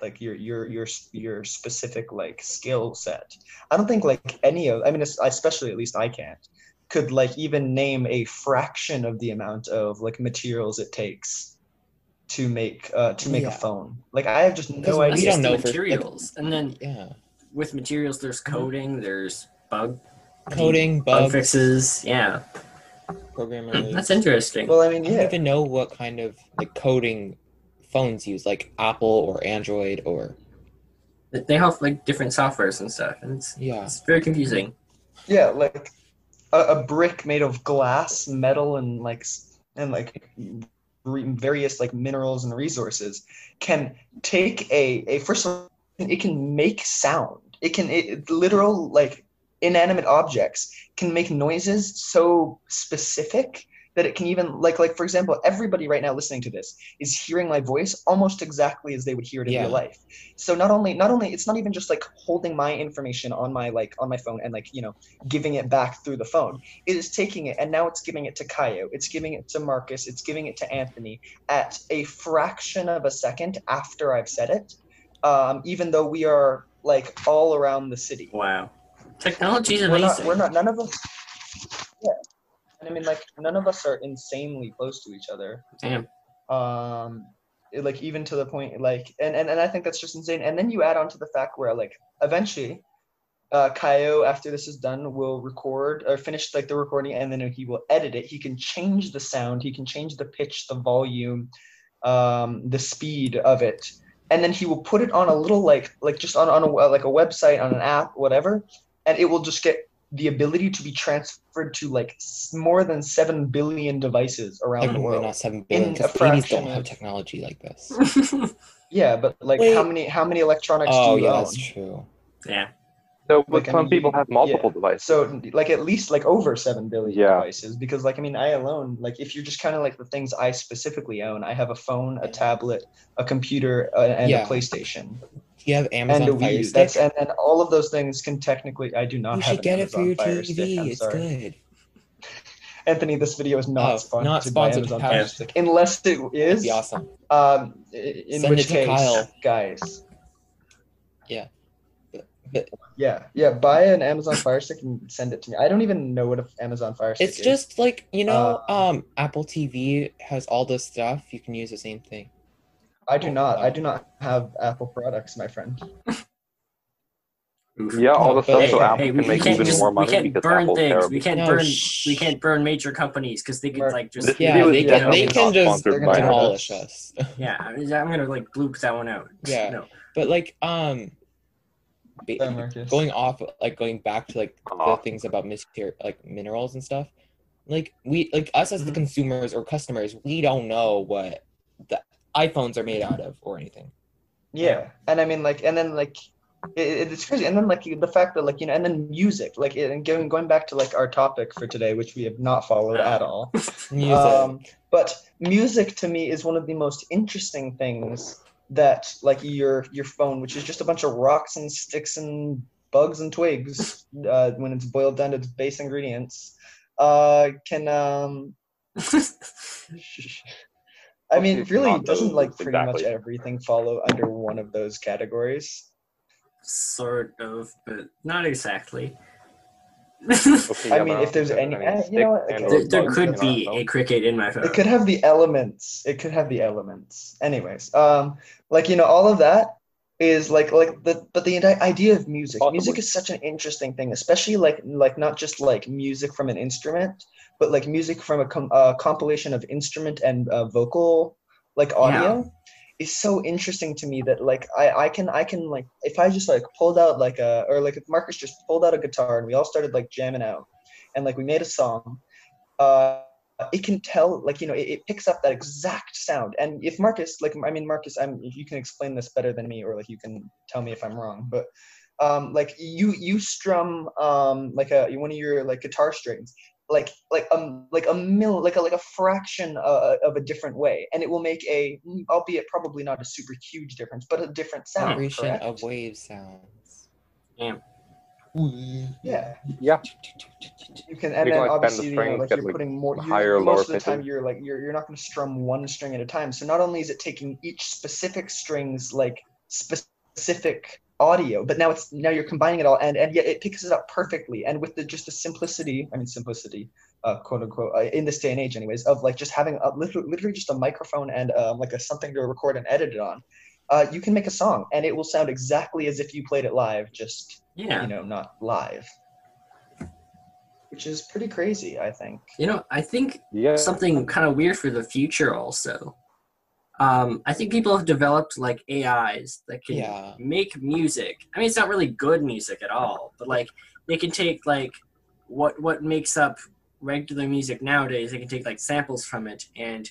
Speaker 3: like your your your your specific like skill set. I don't think like any of I mean especially at least I can't could like even name a fraction of the amount of like materials it takes to make uh to make
Speaker 2: Yeah.
Speaker 3: a phone. Like I have just no idea.
Speaker 1: just
Speaker 2: don't
Speaker 1: the
Speaker 2: know for- like-
Speaker 1: materials, and then
Speaker 2: yeah,
Speaker 1: with materials, there's coding, there's bug
Speaker 2: coding,
Speaker 1: bug
Speaker 2: bugs,
Speaker 1: fixes. Yeah,
Speaker 2: programmers.
Speaker 1: Hmm, that's interesting.
Speaker 3: Well, I mean,
Speaker 2: I don't even know what kind of like coding phones use, like Apple or Android or
Speaker 1: They have like different softwares and stuff, and it's,
Speaker 2: yeah.
Speaker 1: it's very confusing.
Speaker 3: Yeah, like a, a brick made of glass, metal, and like and like various like minerals and resources can take a a first of all, it can make sound. It can it, it- literal like inanimate objects can make noises so specific that it can even like like for example everybody right now listening to this is hearing my voice almost exactly as they would hear it in
Speaker 2: Yeah.
Speaker 3: real life so not only not only it's not even just like holding my information on my like on my phone and like you know giving it back through the phone. It is taking it and now it's giving it to Kaio. It's giving it to Marcus. It's giving it to Anthony at a fraction of a second after I've said it. Um, even though we are like all around the city.
Speaker 1: Wow, technology is
Speaker 3: We're not.
Speaker 1: amazing.
Speaker 3: We're not. None of us. Yeah, and I mean, like, none of us are insanely close to each other.
Speaker 1: Damn.
Speaker 3: um it, like even to the point like and, and and i think that's just insane and then you add on to the fact where like eventually uh Kaio, after this is done will record or finish like the recording and then he will edit it he can change the sound he can change the pitch the volume um the speed of it and then he will put it on a little like like just on, on a like a website on an app whatever and it will just get the ability to be transferred to like more than 7 billion devices around the world
Speaker 2: not seven billion
Speaker 3: in
Speaker 2: because
Speaker 3: a
Speaker 2: babies don't have technology like this.
Speaker 3: Yeah, but like
Speaker 2: Wait.
Speaker 3: how many how many electronics
Speaker 2: oh
Speaker 3: do you
Speaker 2: yeah,
Speaker 3: own?
Speaker 2: that's true.
Speaker 1: yeah,
Speaker 4: No, but
Speaker 3: Like, I
Speaker 4: some
Speaker 3: mean,
Speaker 4: people have multiple
Speaker 3: yeah.
Speaker 4: devices.
Speaker 3: So like at least like over seven billion
Speaker 4: Yeah.
Speaker 3: devices because like I mean I alone like if you're just kind of like the things I specifically own I have a phone a tablet a computer uh, and
Speaker 2: Yeah.
Speaker 3: a PlayStation
Speaker 2: You have
Speaker 3: and a
Speaker 2: Amazon
Speaker 3: Wii
Speaker 2: Fire Stick.
Speaker 3: That's and, and all of those things can technically I do not
Speaker 2: you
Speaker 3: have
Speaker 2: should get it for your TV. It's
Speaker 3: sorry.
Speaker 2: good.
Speaker 3: Anthony, this video is not
Speaker 2: Oh,
Speaker 3: sponsored,
Speaker 2: not sponsored,
Speaker 3: by Amazon Stick unless it is.
Speaker 2: That'd be awesome.
Speaker 3: Um, in
Speaker 2: Send
Speaker 3: which
Speaker 2: it to
Speaker 3: case,
Speaker 2: Kyle.
Speaker 3: guys.
Speaker 2: But
Speaker 3: Yeah, yeah. Buy an Amazon Fire Stick and send it to me. I don't even know what an Amazon Fire Stick
Speaker 2: it's
Speaker 3: is.
Speaker 2: It's just like you know,
Speaker 3: Uh,
Speaker 2: um, Apple TV has all this stuff. You can use the same thing.
Speaker 3: I do not. I do not have Apple products, my friend.
Speaker 4: Yeah, all the stuff
Speaker 2: but-
Speaker 4: so
Speaker 2: Hey,
Speaker 4: Apple
Speaker 1: Hey,
Speaker 4: can
Speaker 1: we, we
Speaker 4: make even
Speaker 1: just
Speaker 4: more
Speaker 1: we
Speaker 4: money
Speaker 1: can't
Speaker 4: because
Speaker 1: burn
Speaker 4: Apple's
Speaker 1: things.
Speaker 4: terrible.
Speaker 1: We can't
Speaker 2: No,
Speaker 1: burn
Speaker 2: shh.
Speaker 1: we can't burn major companies because they could like just
Speaker 2: Yeah, they
Speaker 4: is
Speaker 2: can they can just
Speaker 3: They're gonna
Speaker 2: demolish
Speaker 3: us.
Speaker 2: us.
Speaker 1: yeah. I'm gonna like bloop that one out.
Speaker 2: Yeah.
Speaker 1: No.
Speaker 2: But like um, ba-
Speaker 3: Sorry, Marcus.
Speaker 2: going off like going back to like the things about material like minerals and stuff. Like we like us as the
Speaker 3: Mhm.
Speaker 2: consumers or customers, we don't know what the iPhones are made out of or anything.
Speaker 3: Yeah, and I mean like, and then like, it, it's crazy. And then like the fact that like you know, and then music, like, and going going back to like our topic for today, which we have not followed at all.
Speaker 2: Music.
Speaker 3: Um, but music to me is one of the most interesting things that like your your phone, which is just a bunch of rocks and sticks and bugs and twigs, uh, when it's boiled down to its base ingredients, uh, can um. I mean,
Speaker 4: It's
Speaker 3: really, doesn't like pretty much everything follow under one of those categories?
Speaker 1: sort of, but not exactly.
Speaker 4: Okay,
Speaker 3: I mean, if there's any-
Speaker 4: think
Speaker 3: uh, you know what, okay.
Speaker 1: there, there could be a cricket in my phone.
Speaker 3: It could have the elements. It could have the elements. Anyways, um, like you know, all of that is like like the but the idea of music.
Speaker 4: Possibly.
Speaker 3: Music is such an interesting thing, especially like like not just like music from an instrument, but like music from a com- uh, compilation of instrument and uh, vocal like audio. Is so interesting to me that like I, I can I can like if I just like pulled out like a or like if Marcus just pulled out a guitar and we all started like jamming out and like we made a song uh it can tell like you know it, it picks up that exact sound and if marcus like i mean marcus i'm you can explain this better than me or like you can tell me if i'm wrong but um like you you strum um like a one of your like guitar strings like like um like a mill like a like a fraction uh, of a different way and it will make a albeit probably not a super huge difference but a different sound
Speaker 2: Vibration
Speaker 3: correct?
Speaker 2: of wave sounds.
Speaker 1: Yeah.
Speaker 3: yeah
Speaker 4: Yeah.
Speaker 3: you can and
Speaker 4: You
Speaker 3: then
Speaker 4: can, like, bend the
Speaker 3: obviously you know, like you're
Speaker 4: like,
Speaker 3: putting more you're,
Speaker 4: higher or
Speaker 3: most
Speaker 4: lower
Speaker 3: of the time you're like you're, you're not going to strum one string at a time so not only is it taking each specific string's like specific audio but now it's now you're combining it all and and yet it picks it up perfectly and with the just the simplicity i mean simplicity uh quote unquote uh, in this day and age anyways of like just having a literally, literally just a microphone and um, like a something to record and edit it on uh, you can make a song and it will sound exactly as if you played it live just
Speaker 1: Yeah.
Speaker 3: you know not live which is pretty crazy i think
Speaker 1: You know, I think
Speaker 4: Yeah.
Speaker 1: something kind of weird for the future also. Um, I think people have developed like AIs that can
Speaker 2: Yeah.
Speaker 1: make music. I mean, it's not really good music at all, but like they can take like what what makes up regular music nowadays. They can take like samples from it and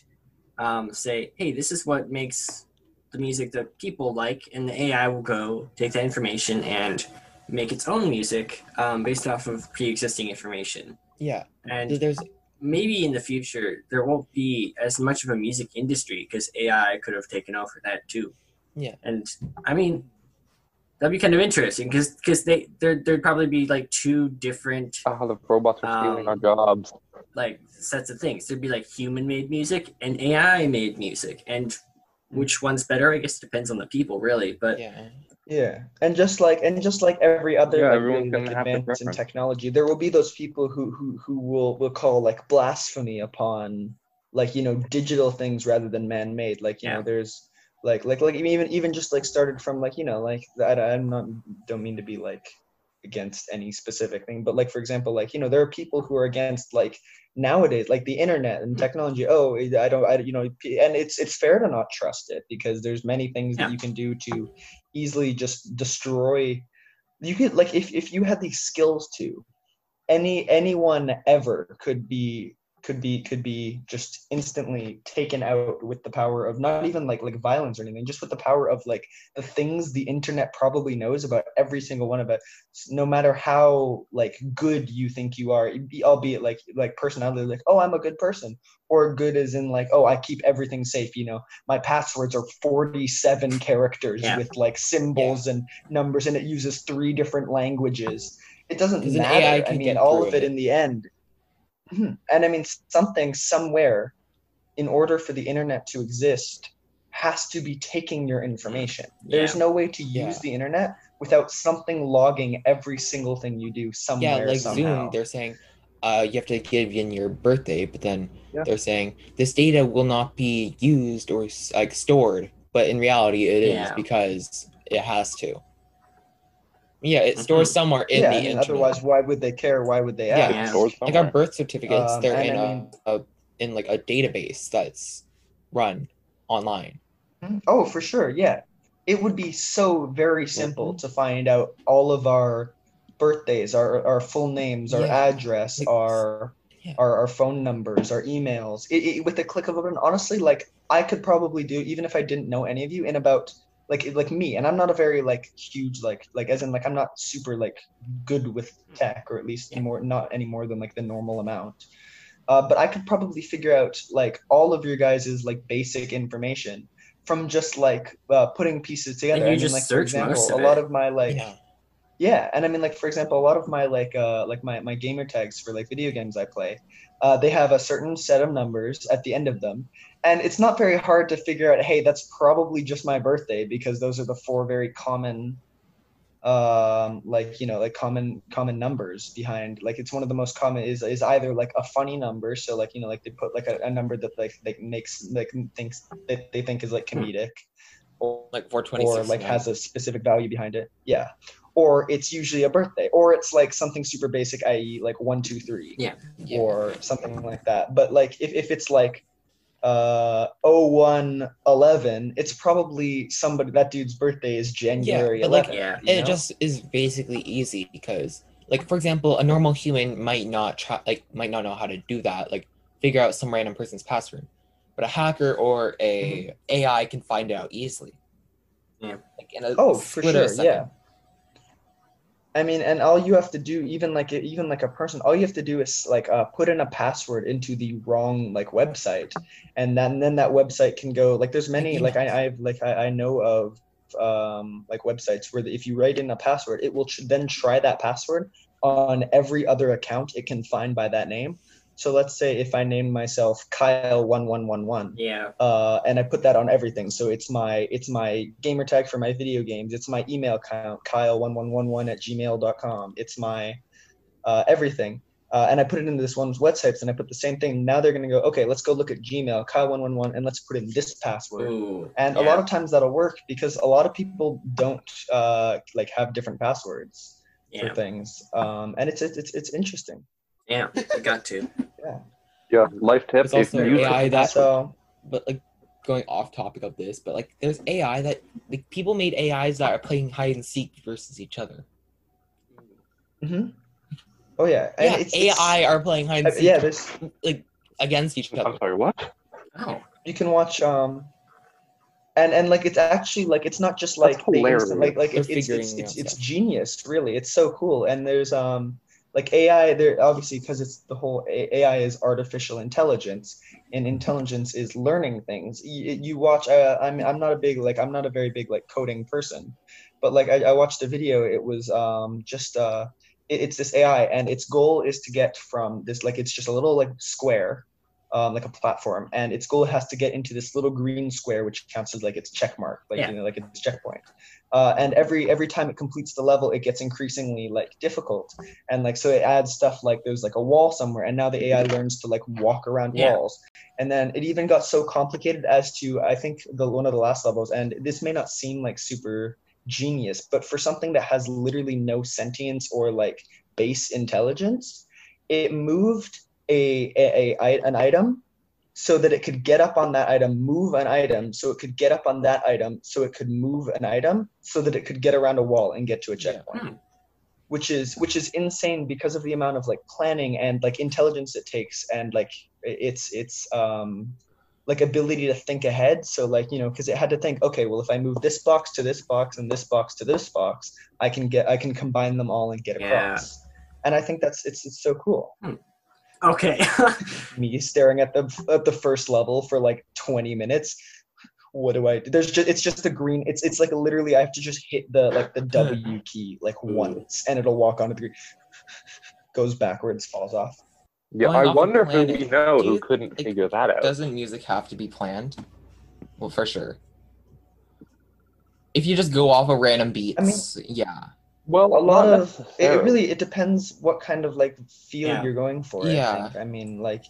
Speaker 1: um, say, "Hey, this is what makes the music that people like," and the AI will go take that information and make its own music um, based off of pre-existing information.
Speaker 2: Yeah.
Speaker 1: And
Speaker 2: There's
Speaker 1: maybe in the future there won't be as much of a music industry because AI could have taken over that too.
Speaker 2: Yeah.
Speaker 1: And I mean, that'd be kind of interesting because because they there there'd probably be like two different
Speaker 4: Ah, the robots are stealing our
Speaker 1: Um,
Speaker 4: jobs.
Speaker 1: like sets of things. There'd be like human made music and AI made music, and which one's better? I guess depends on the people really. But
Speaker 2: yeah.
Speaker 3: Yeah, and just like and just like every other
Speaker 4: Yeah,
Speaker 3: like,
Speaker 4: everyone's
Speaker 3: really, like,
Speaker 4: their
Speaker 3: advance in technology, there will be those people who who who will will call like blasphemy upon like you know digital things rather than man-made. Like you
Speaker 1: Yeah.
Speaker 3: know, there's like like like even even just like started from like you know like I, I'm not don't mean to be like against any specific thing, but like for example, like you know there are people who are against like nowadays like the internet and technology. Oh, I don't I you know and it's it's fair to not trust it because there's many things
Speaker 1: Yeah.
Speaker 3: that you can do to easily just destroy you could like if, if you had these skills to any anyone ever could be could be could be just instantly taken out with the power of not even like like violence or anything just with the power of like the things the internet probably knows about every single one of it no matter how like good you think you are albeit like like personality like oh i'm a good person or good as in like oh i keep everything safe you know my passwords are 47 characters
Speaker 1: Yeah.
Speaker 3: with like symbols and numbers and it uses three different languages it doesn't matter i mean all of it
Speaker 2: it.
Speaker 3: in the end. and i mean something somewhere in order for the internet to exist has to be taking your information there's no way to use
Speaker 2: Yeah.
Speaker 3: the internet without something logging every single thing you do somewhere.
Speaker 2: Yeah, like
Speaker 3: somehow.
Speaker 2: Zoom, they're saying uh, you have to give in your birthday, but then
Speaker 3: Yeah.
Speaker 2: they're saying this data will not be used or like stored, but in reality it is
Speaker 1: Yeah.
Speaker 2: because it has to. Yeah, it stores
Speaker 1: Mhm.
Speaker 2: somewhere in
Speaker 3: yeah,
Speaker 2: the
Speaker 3: I mean,
Speaker 2: internet.
Speaker 3: otherwise, why would they care? Why would they
Speaker 2: Yeah.
Speaker 3: ask?
Speaker 1: Yeah.
Speaker 4: Stored
Speaker 2: like our birth certificates,
Speaker 3: Um,
Speaker 2: they're in
Speaker 3: I
Speaker 2: a,
Speaker 3: mean-
Speaker 2: a in like a database that's run online.
Speaker 3: Oh, for sure. Yeah. It would be so very simple
Speaker 2: Mm-hmm.
Speaker 3: to find out all of our birthdays, our, our full names, our
Speaker 2: Yeah.
Speaker 3: address,
Speaker 2: Like-
Speaker 3: our,
Speaker 2: Yeah.
Speaker 3: our our phone numbers, our emails. It, it, with the click of a button, honestly, like I could probably do even if I didn't know any of you in about like like me, and I'm not a very like huge like like as in like I'm not super like good with tech, or at least
Speaker 2: Yeah.
Speaker 3: more not any more than like the normal amount. Uh, but I could probably figure out like all of your guys' like basic information from just like uh, putting pieces together.
Speaker 1: you
Speaker 3: I mean,
Speaker 1: just
Speaker 3: like for
Speaker 1: search
Speaker 3: example,
Speaker 1: most
Speaker 3: a
Speaker 1: of
Speaker 3: lot
Speaker 1: it.
Speaker 3: of my like
Speaker 2: yeah.
Speaker 3: yeah, and I mean, like for example, a lot of my like uh like my my gamer tags for like video games I play, uh, they have a certain set of numbers at the end of them, and it's not very hard to figure out. Hey, that's probably just my birthday because those are the four very common, um, like you know, like common common numbers behind. Like it's one of the most common is is either like a funny number, so like you know, like they put like a, a number that like like makes like thinks that they think is like comedic, or
Speaker 2: Like 426.
Speaker 3: or like has a specific value behind it. Yeah. Or it's usually a birthday, or it's like something super basic, i.e., like one, two, three,
Speaker 1: Yeah.
Speaker 2: yeah.
Speaker 3: or something like that. But like if, if it's like uh 01 11 it's probably somebody that dude's birthday is january
Speaker 2: but, like,
Speaker 3: 11
Speaker 1: yeah,
Speaker 2: it
Speaker 3: know?
Speaker 2: just is basically easy because like for example a normal human might not try like might not know how to do that like figure out some random person's password. But a hacker or a AI can find it out easily.
Speaker 1: Yeah.
Speaker 2: Like in a
Speaker 3: Oh, for
Speaker 2: split of a
Speaker 3: sure, yeah. I mean, and all you have to do, even like even like a person, all you have to do is like uh, put in a password into the wrong like website, and then then that website can go like there's many like I I've like I, I know of um like websites where if you write in a password, it will tr- then try that password on every other account it can find by that name. So let's say if I name myself Kyle one one one one,
Speaker 1: Yeah.
Speaker 3: uh, and I put that on everything. So it's my it's my gamer tag for my video games. It's my email account, Kyle1111 at gmail.com. It's my uh, everything. Uh, and I put it into this one's websites and I put the same thing. Now they're gonna go, okay, let's go look at Gmail, Kyle111, and let's put in this password.
Speaker 1: Ooh.
Speaker 3: And a lot of times that'll work because a lot of people don't uh, like have different passwords
Speaker 1: Yeah.
Speaker 3: for things. Um, and it's it's it's interesting.
Speaker 1: Yeah. You got to.
Speaker 4: Yeah, Yeah, life tip:
Speaker 2: It's also
Speaker 4: you
Speaker 2: AI that-
Speaker 3: So
Speaker 2: But like going off topic of this, but like there's AI that like people made AIs that are playing hide and seek versus each other.
Speaker 3: Mm mhm. oh yeah, and
Speaker 2: yeah,
Speaker 3: it's, it's-
Speaker 2: AI are playing hide and seek
Speaker 3: yeah, there's
Speaker 2: like against each other.
Speaker 4: I'm sorry, what?
Speaker 1: Oh.
Speaker 3: you can watch um and and like it's actually like it's not just like
Speaker 4: That's
Speaker 3: they
Speaker 4: hilarious.
Speaker 3: instant- like like
Speaker 2: They're
Speaker 3: it's it's it's, it's, it's genius really it's so cool and there's um like AI there obviously because it's the whole AI is artificial intelligence and intelligence is learning things you, you watch uh, I'm I'm not a big like I'm not a very big like coding person but like I, I watched a video it was um just uh it- it's this AI and its goal is to get from this like it's just a little like square um, like a platform, and its goal has to get into this little green square, which counts as like its check mark, like
Speaker 1: Yeah.
Speaker 3: you know, like its checkpoint. Uh, and every every time it completes the level, it gets increasingly like difficult, and like so it adds stuff like there's like a wall somewhere, and now the AI learns to like walk around
Speaker 1: Yeah.
Speaker 3: walls, and then it even got so complicated as to I think the one of the last levels, and this may not seem like super genius, but for something that has literally no sentience or like base intelligence, it moved a, a, a an item so that it could get up on that item, move an item, so it could get up on that item, so it could move an item, so that it could get around a wall and get to a
Speaker 2: Yeah.
Speaker 3: checkpoint.
Speaker 1: Hmm.
Speaker 3: Which is which is insane because of the amount of like planning and like intelligence it takes and like it's it's um like ability to think ahead. So like you know because it had to think okay well if I move this box to this box and this box to this box I can get I can combine them all and get
Speaker 1: Yeah.
Speaker 3: across. And I think that's it's it's so cool
Speaker 1: Okay.
Speaker 3: me staring at the at the first level for like 20 minutes what do i do there's just it's just a green it's it's like literally i have to just hit the like the w key like once and it'll walk onto the green goes backwards falls off
Speaker 4: Yeah,
Speaker 2: Going
Speaker 4: I
Speaker 2: off of
Speaker 4: wonder who we know who
Speaker 2: you-
Speaker 4: couldn't
Speaker 2: like,
Speaker 4: figure that out.
Speaker 2: Doesn't music have to be planned? Well, for sure. If you just go off of random beats, yeah.
Speaker 4: Well,
Speaker 3: a lot of it, it really it depends what kind of like feel
Speaker 1: Yeah.
Speaker 3: you're going for
Speaker 2: Yeah.
Speaker 3: i think i mean like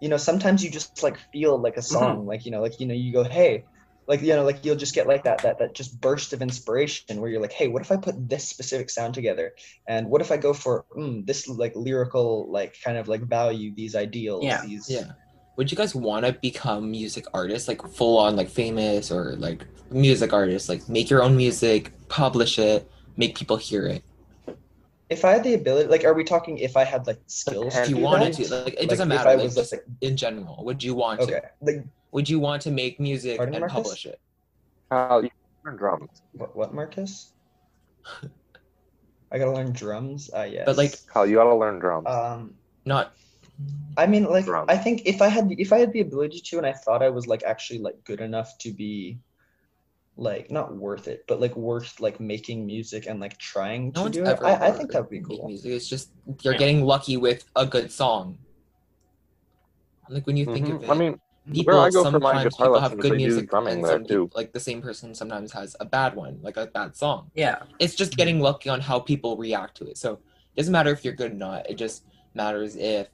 Speaker 3: you know sometimes you just like feel like a song like you know like you know you go hey like you know like you'll just get like that that that just burst of inspiration where you're like hey what if i put this specific sound together and what if i go for mm, this like lyrical like kind of like value these ideals
Speaker 1: Yeah.
Speaker 3: these
Speaker 2: Yeah. Would you guys want to become music artists, like full on, like famous or like music artists, like make your own music, publish it, make people hear it?
Speaker 3: if i had the ability like are we talking if i had like skills
Speaker 4: If
Speaker 2: If you
Speaker 3: do
Speaker 2: wanted
Speaker 3: that?
Speaker 2: to, like it
Speaker 3: Like,
Speaker 2: doesn't matter.
Speaker 3: I
Speaker 2: Like
Speaker 3: was,
Speaker 2: just
Speaker 3: like-
Speaker 2: in general, would you want
Speaker 3: okay
Speaker 2: to?
Speaker 3: like
Speaker 2: Would you want to make music
Speaker 3: Pardon,
Speaker 2: and
Speaker 3: Marcus?
Speaker 2: publish it?
Speaker 4: Kyle, you learn drums.
Speaker 3: what, what marcus i gotta learn drums uh yes
Speaker 2: But, like,
Speaker 4: Kyle, you gotta learn drums.
Speaker 3: um
Speaker 2: Not.
Speaker 3: I mean, like,
Speaker 4: Drum.
Speaker 3: I think if I had if I had the ability to, and I thought I was like actually like good enough to be, like, not worth it, but like worth like making music and like trying
Speaker 2: No
Speaker 3: to
Speaker 2: one's
Speaker 3: do it. I, I think that would be
Speaker 2: make
Speaker 3: cool.
Speaker 2: Music. It's just you're
Speaker 1: Yeah.
Speaker 2: getting lucky with a good song. Like when you think of
Speaker 4: Mhm.
Speaker 2: it,
Speaker 4: I mean,
Speaker 2: people
Speaker 4: where I go for my
Speaker 2: sometimes
Speaker 4: guitar
Speaker 2: people have good music,
Speaker 4: drumming
Speaker 2: and
Speaker 4: there
Speaker 2: some
Speaker 4: too.
Speaker 2: peop- like the same person sometimes has a bad one, like a bad song.
Speaker 1: yeah.
Speaker 2: It's just getting lucky on how people react to it. So it doesn't matter if you're good or not. It just matters if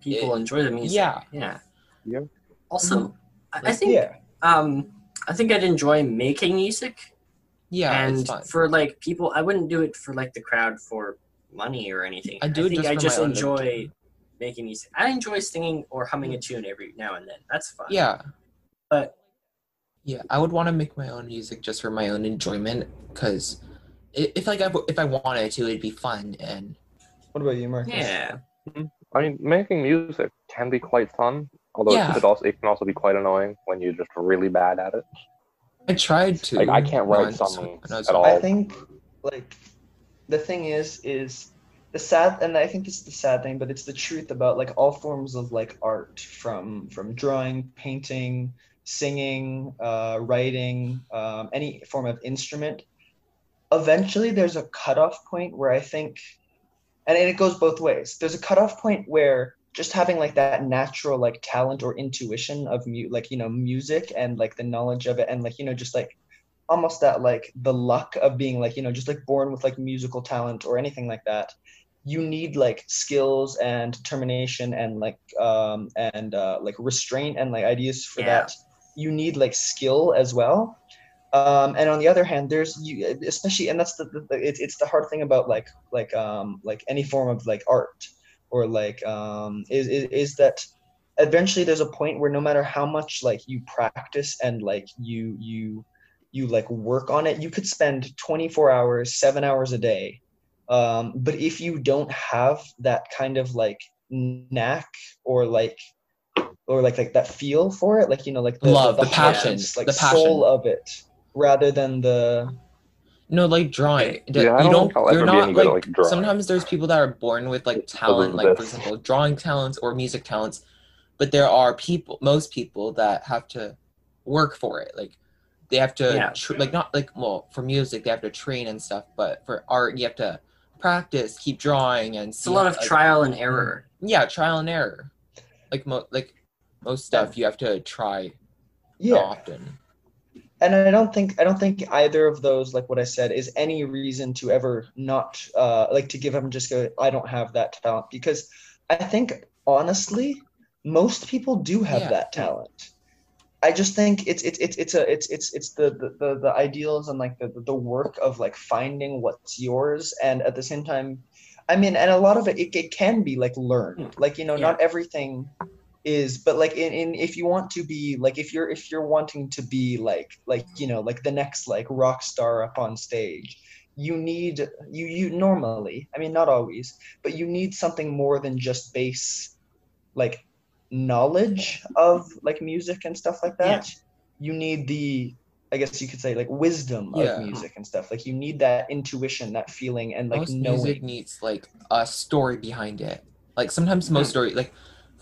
Speaker 1: People
Speaker 2: It-
Speaker 1: enjoy the music.
Speaker 2: yeah.
Speaker 1: Yeah.
Speaker 4: Yeah.
Speaker 1: Also, I, I think
Speaker 3: Yeah,
Speaker 1: um I think I'd enjoy making music
Speaker 2: yeah,
Speaker 1: and
Speaker 2: fun.
Speaker 1: for like people I wouldn't do it for like the crowd for money or anything.
Speaker 2: I do it
Speaker 1: think
Speaker 2: just
Speaker 1: I just enjoy
Speaker 2: enjoyment.
Speaker 1: making music. I enjoy singing or humming a tune every now and then. That's fun.
Speaker 2: Yeah.
Speaker 1: But
Speaker 2: Yeah, I would want to make my own music just for my own enjoyment because if like I, if I wanted to, it'd be fun and
Speaker 3: what about you, Marcus?
Speaker 1: yeah. Hmm?
Speaker 4: I mean, making music can be quite fun. Although
Speaker 2: Yeah.
Speaker 4: it, also, it can also be quite annoying when you're just really bad at it.
Speaker 2: I tried to.
Speaker 4: Like, I can't write
Speaker 2: once
Speaker 4: songs
Speaker 2: I
Speaker 4: at all.
Speaker 3: I think like the thing is is the sad and I think it's the sad thing, but it's the truth about like all forms of like art from from drawing, painting, singing, uh, writing, um, any form of instrument. Eventually there's a cutoff point where I think and it goes both ways. There's a cutoff point where just having like that natural like talent or intuition of mu- like you know music and like the knowledge of it and like you know just like almost that like the luck of being like you know just like born with like musical talent or anything like that you need like skills and determination and like um and uh like restraint and like ideas for
Speaker 1: Yeah.
Speaker 3: that. You need like skill as well. Um and on the other hand there's you especially and that's the, the, the it's, it's the hard thing about like like um like any form of like art or like um is, is is that eventually there's a point where no matter how much like you practice and like you you you like work on it you could spend 24 hours 7 hours a day um but if you don't have that kind of like knack or like or like like that feel for it like you know like the,
Speaker 2: Love, the
Speaker 3: heart,
Speaker 2: passion,
Speaker 3: like
Speaker 2: the passion.
Speaker 3: soul of it rather than the
Speaker 2: No, like drawing. D-
Speaker 4: Yeah, I
Speaker 2: you
Speaker 4: don't
Speaker 2: don't.
Speaker 4: think
Speaker 2: you're not
Speaker 4: any good
Speaker 2: like,
Speaker 4: at, like, drawing.
Speaker 2: Sometimes there's people that are born with like talent, like for example, drawing talents or music talents, but there are people, most people that have to work for it. Like they have to,
Speaker 1: Yeah.
Speaker 2: tr- like not like well for music they have to train and stuff, but for art you have to practice, keep drawing, and
Speaker 1: It's a lot of
Speaker 2: like,
Speaker 1: trial and error.
Speaker 2: Yeah, trial and error. Like mo- like most stuff you have to try
Speaker 3: yeah
Speaker 2: often.
Speaker 3: And i don't think i don't think either of those like what i said is any reason to ever not uh like to give up and just go i don't have that talent. Because i think honestly most people do have
Speaker 2: Yeah.
Speaker 3: that talent. I just think it's it's it's it's a it's it's it's the the the, the ideals and like the the work of like finding what's yours. And at the same time i mean and a lot of it it, it can be like learned. Like you know
Speaker 1: Yeah.
Speaker 3: not everything is but like in, in if you want to be like if you're if you're wanting to be like like you know like the next like rock star up on stage you need you you normally i mean not always but you need something more than just base like knowledge of like music and stuff like that you need the i guess you could say like wisdom
Speaker 2: Yeah.
Speaker 3: of music and stuff like you need that intuition that feeling and like
Speaker 2: most
Speaker 3: knowing
Speaker 2: music needs like a story behind it. Like sometimes most mm. story, like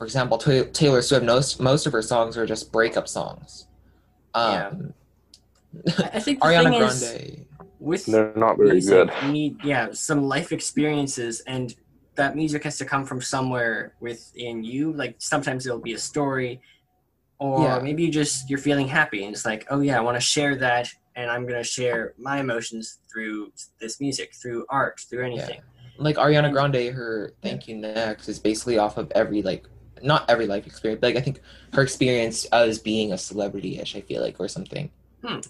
Speaker 2: for example, Ta- Taylor Swift. Most most of her songs are just breakup songs. Um,
Speaker 1: I I think the
Speaker 2: Ariana
Speaker 1: thing
Speaker 2: Grande.
Speaker 1: is with
Speaker 4: They're not very
Speaker 1: music,
Speaker 4: good.
Speaker 1: you need yeah some life experiences, and that music has to come from somewhere within you. Like sometimes it'll be a story, or
Speaker 2: Yeah.
Speaker 1: maybe you just you're feeling happy and it's like, oh yeah, I want to share that, and I'm gonna share my emotions through this music, through art, through anything.
Speaker 2: like Ariana Grande, her "Thank You Next" is basically off of every like not every life experience, but like I think her experience as being a celebrity-ish. I feel like or something.
Speaker 1: Hmm.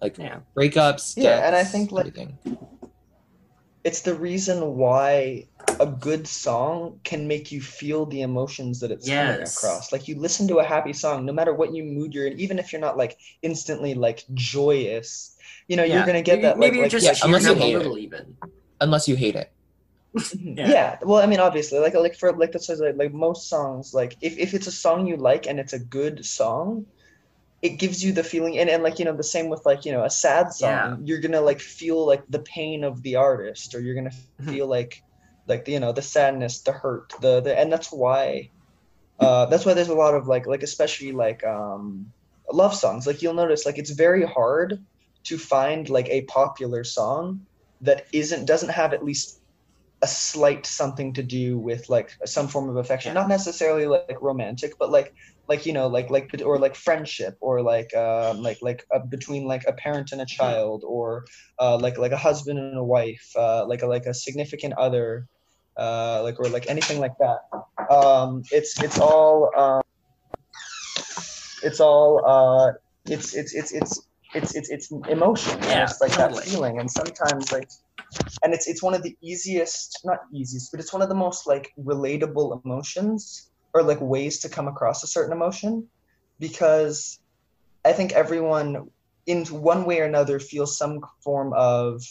Speaker 2: Like
Speaker 1: Yeah.
Speaker 2: breakups.
Speaker 3: Yeah, and I think, like-
Speaker 2: everything.
Speaker 3: it's the reason why a good song can make you feel the emotions that it's coming across. Like you listen to a happy song, no matter what you mood you're in, even if you're not like instantly like joyous, you know,
Speaker 1: Yeah.
Speaker 3: you're gonna get
Speaker 1: maybe,
Speaker 3: that like,
Speaker 1: maybe you're
Speaker 3: like
Speaker 1: just
Speaker 2: yeah, unless you
Speaker 1: up a
Speaker 2: hate it.
Speaker 1: even.
Speaker 2: unless you hate it.
Speaker 3: Yeah.
Speaker 1: Yeah.
Speaker 3: Well, I mean, obviously, like like for like that's like, like most songs, like if, if it's a song you like and it's a good song, it gives you the feeling and, and like you know the same with like you know a sad song
Speaker 1: Yeah.
Speaker 3: you're gonna like feel like the pain of the artist or you're gonna
Speaker 1: Mhm.
Speaker 3: feel like like you know the sadness the hurt the, the and that's why uh that's why there's a lot of like like especially like um love songs like you'll notice like it's very hard to find like a popular song that isn't doesn't have at least a slight something to do with like some form of affection
Speaker 1: Yeah.
Speaker 3: not necessarily like, like romantic but like like you know like like or like friendship or like um like like uh, between like a parent and a child or uh like like a husband and a wife uh like a like a significant other uh like or like anything like that um it's it's all um it's all uh it's it's it's it's it's it's, it's emotion
Speaker 1: Yeah,
Speaker 3: it's like
Speaker 1: totally.
Speaker 3: that feeling and sometimes like and it's it's one of the easiest not easiest but it's one of the most like relatable emotions or like ways to come across a certain emotion because i think everyone in one way or another feels some form of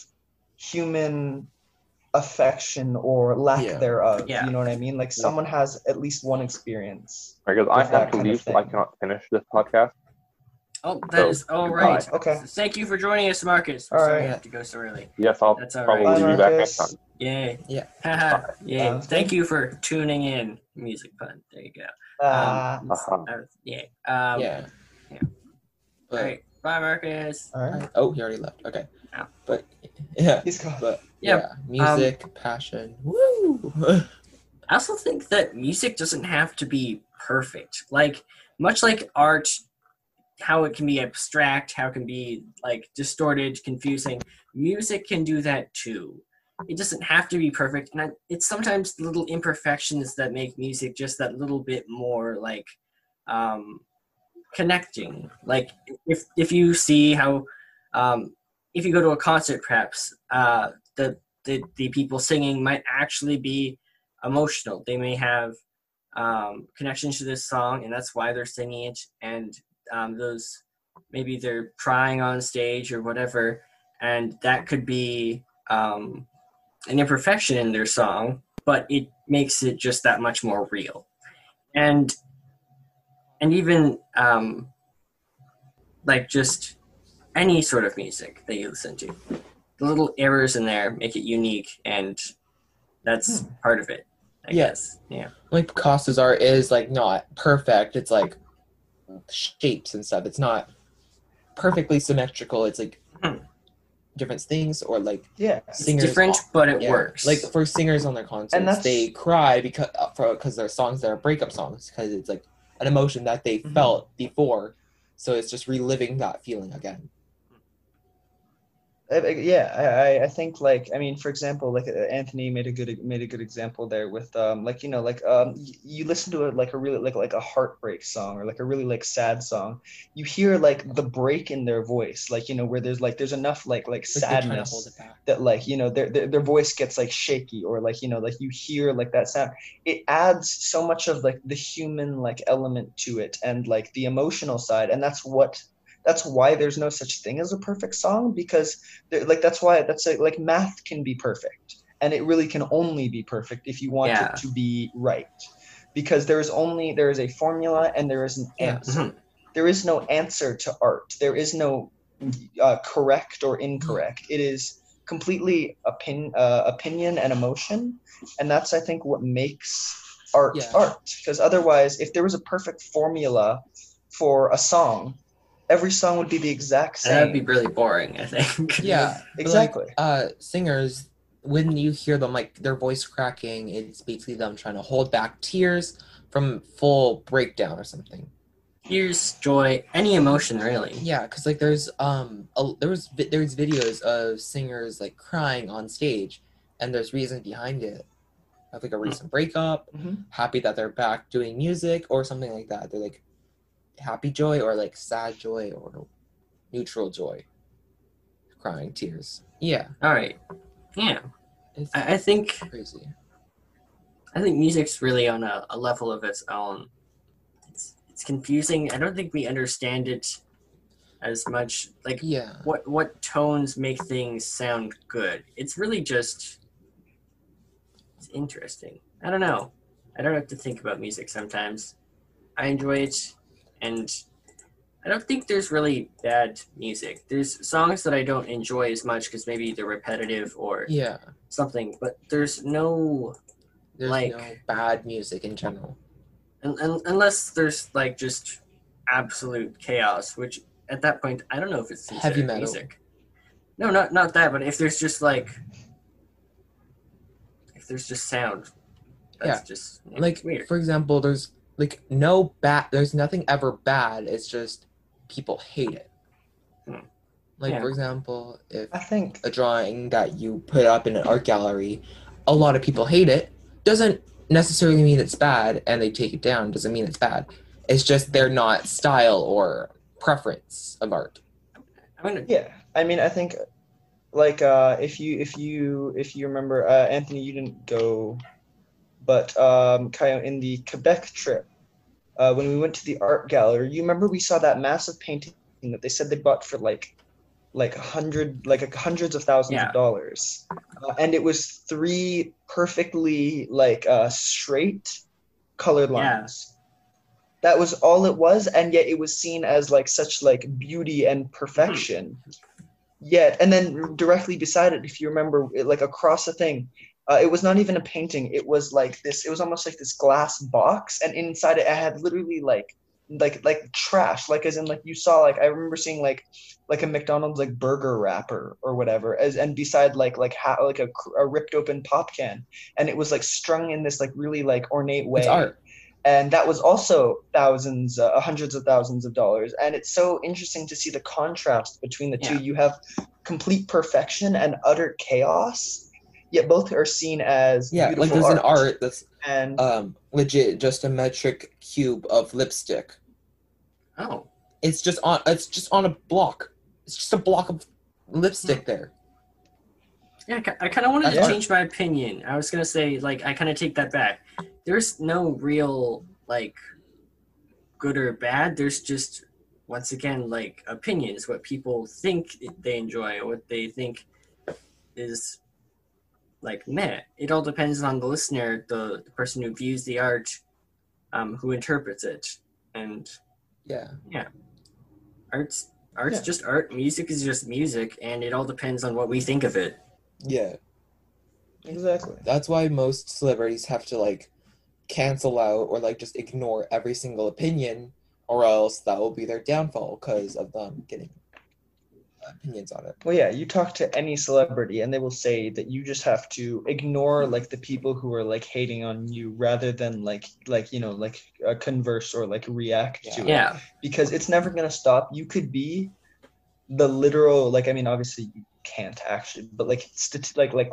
Speaker 3: human affection or lack
Speaker 2: Yeah.
Speaker 3: thereof.
Speaker 1: Yeah.
Speaker 3: You know what I mean? Like someone has at least one experience.
Speaker 4: Because I
Speaker 3: With that
Speaker 4: have to leave, so I cannot finish this podcast.
Speaker 1: Oh, that
Speaker 4: So,
Speaker 1: is all
Speaker 4: goodbye.
Speaker 1: right.
Speaker 3: Okay.
Speaker 1: Thank you for joining us, Marcus. We're
Speaker 3: All
Speaker 1: sorry
Speaker 3: right.
Speaker 1: you have to go so early.
Speaker 4: Yes, I'll
Speaker 1: That's all
Speaker 4: probably
Speaker 1: right.
Speaker 3: Bye,
Speaker 4: be back next time.
Speaker 1: Yay.
Speaker 2: Yeah.
Speaker 1: Haha. Yay.
Speaker 3: Sounds
Speaker 1: Thank you for tuning in. Music pun. There you go.
Speaker 3: Ah,
Speaker 1: Um,
Speaker 4: Uh-huh.
Speaker 1: uh, yeah. Um,
Speaker 2: yeah.
Speaker 1: yeah.
Speaker 2: But,
Speaker 1: All right. Bye, Marcus.
Speaker 3: all right.
Speaker 2: oh, he already left. Okay.
Speaker 1: Ow.
Speaker 2: But yeah.
Speaker 3: He's gone.
Speaker 2: But
Speaker 1: Yeah,
Speaker 2: yeah, music, passion. Woo!
Speaker 1: I also think that music doesn't have to be perfect. Like much like art, how it can be abstract, how it can be like distorted, confusing. Music can do that too. It doesn't have to be perfect, and I, it's sometimes the little imperfections that make music just that little bit more like um, connecting. Like if if you see how um, if you go to a concert, perhaps uh, the the the people singing might actually be emotional. They may have um, connections to this song, and that's why they're singing it. And um, those maybe they're crying on stage or whatever, and that could be um, an imperfection in their song, but it makes it just that much more real. And and even um, like just any sort of music that you listen to, the little errors in there make it unique, and that's part of it. I
Speaker 2: Yeah.
Speaker 1: guess. Yeah.
Speaker 2: like Picasso's art is like not perfect. It's like shapes and stuff. It's not perfectly symmetrical. It's like
Speaker 1: Hmm.
Speaker 2: different things or like
Speaker 3: Yeah.
Speaker 1: It's
Speaker 2: Singers
Speaker 1: different, but it
Speaker 2: yeah.
Speaker 1: works.
Speaker 2: Like for singers on their concerts,
Speaker 3: that's-
Speaker 2: they cry because uh, for because their songs that are breakup songs because it's like an emotion that they
Speaker 3: Mhm.
Speaker 2: felt before, so it's just reliving that feeling again.
Speaker 3: Yeah, I, I- think like I mean, for example, like uh, Anthony made a good made a good example there with um like you know like um you listen to it like a really like like a heartbreak song or like a really like sad song, you hear like the break in their voice, like you know where there's like there's enough like like
Speaker 2: Like they're trying to
Speaker 3: sadness that like you know their, their their voice gets like shaky or like you know like you hear like that sound. It adds so much of like the human like element to it and like the emotional side and that's what that's why there's no such thing as a perfect song because like that's why that's like, like math can be perfect and it really can only be perfect if you want
Speaker 1: Yeah.
Speaker 3: it to be right because there is only there is a formula and there is an answer
Speaker 1: Mhm.
Speaker 3: there is no answer to art. There is no uh, correct or incorrect. It is completely opin- uh, opinion and emotion, and that's I think what makes art
Speaker 2: Yeah.
Speaker 3: art. Because otherwise, if there was a perfect formula for a song, every song would be the exact
Speaker 1: same. that'd be really boring, I think.
Speaker 2: Yeah,
Speaker 3: exactly.
Speaker 2: Like, uh, singers, when you hear them like their voice cracking, it's basically them trying to hold back tears from full breakdown or something.
Speaker 1: Tears, joy, any emotion really.
Speaker 2: Yeah, because like there's um a, there was there's videos of singers like crying on stage, and there's reason behind it. Have like a recent breakup,
Speaker 3: Mhm.
Speaker 2: happy that they're back doing music or something like that. They're like happy joy or like sad joy or neutral joy, crying tears. Yeah,
Speaker 1: All right. Yeah.
Speaker 2: it's
Speaker 1: I, I think
Speaker 2: crazy.
Speaker 1: I think music's really on a, a level of its own. It's it's confusing. I don't think we understand it as much. Like
Speaker 2: Yeah.
Speaker 1: what what tones make things sound good. It's really just it's interesting. I don't know. I don't have to think about music sometimes. I enjoy it and I don't think there's really bad music. There's songs that I don't enjoy as much because maybe they're repetitive or
Speaker 2: Yeah.
Speaker 1: something, but there's no
Speaker 2: There's
Speaker 1: Like-
Speaker 2: no bad music in general.
Speaker 1: un- un- unless there's like just absolute chaos, which at that point I don't know if it's
Speaker 2: Heavy metal.
Speaker 1: music. No, not not that, but if there's just like if there's just sound, that's
Speaker 2: Yeah.
Speaker 1: just
Speaker 2: Like
Speaker 1: weird.
Speaker 2: for example, there's like no bad. There's nothing ever bad. It's just people hate it.
Speaker 1: Hmm.
Speaker 2: Like
Speaker 1: Yeah.
Speaker 2: for example, if
Speaker 3: I think
Speaker 2: a drawing that you put up in an art gallery, a lot of people hate it, doesn't necessarily mean it's bad, and they take it down doesn't mean it's bad. It's just they're not style or preference of art.
Speaker 1: I'm gonna
Speaker 3: Yeah, I mean, I think like uh, if you if you if you remember, uh, Anthony, you didn't go, but um, Kaio, in the Quebec trip, uh, when we went to the art gallery, you remember we saw that massive painting that they said they bought for like like a hundred like hundreds of thousands
Speaker 1: Yeah.
Speaker 3: of dollars uh, and it was three perfectly like uh straight colored
Speaker 1: Yeah.
Speaker 3: lines that was all it was and yet it was seen as like such like beauty and perfection yet and then directly beside it if you remember it, like across the thing uh, it was not even a painting. It was like this it was almost like this glass box and inside it, it had literally like like like trash like as in like you saw like i remember seeing like like a mcdonald's like burger wrapper or whatever as and beside like like ha- like a, a ripped open pop can and it was like strung in this like really like ornate way.
Speaker 2: It's art.
Speaker 3: and that was also thousands uh, hundreds of thousands of dollars and it's so interesting to see the contrast between the two. You have complete perfection and utter chaos yet both are seen as
Speaker 2: Yeah, like
Speaker 3: beautiful
Speaker 2: there's an art that's
Speaker 3: and
Speaker 2: um legit just a metric cube of lipstick.
Speaker 1: Oh,
Speaker 2: It's just on it's just on a block. It's just a block of lipstick there.
Speaker 1: yeah. I kind of wanted to
Speaker 3: Yeah.
Speaker 1: change my opinion. I was gonna say like I kind of take that back. There's no real like good or bad. There's just once again like opinions, what people think they enjoy, what they think is like meh. It all depends on the listener, the, the person who views the art, um, who interprets it, and
Speaker 2: yeah, Yeah.
Speaker 1: art's art's
Speaker 3: Yeah.
Speaker 1: just art. Music is just music, and it all depends on what we think of it.
Speaker 2: Yeah.
Speaker 3: exactly
Speaker 2: That's why most celebrities have to like cancel out or like just ignore every single opinion or else that will be their downfall because of them getting opinions on it.
Speaker 3: Well, yeah, you talk to any celebrity and they will say that you just have to ignore like the people who are like hating on you rather than like like you know like uh, converse or like react to it
Speaker 1: Yeah,
Speaker 3: because it's never gonna stop. You could be the literal like I mean obviously you can't actually but like stati- like like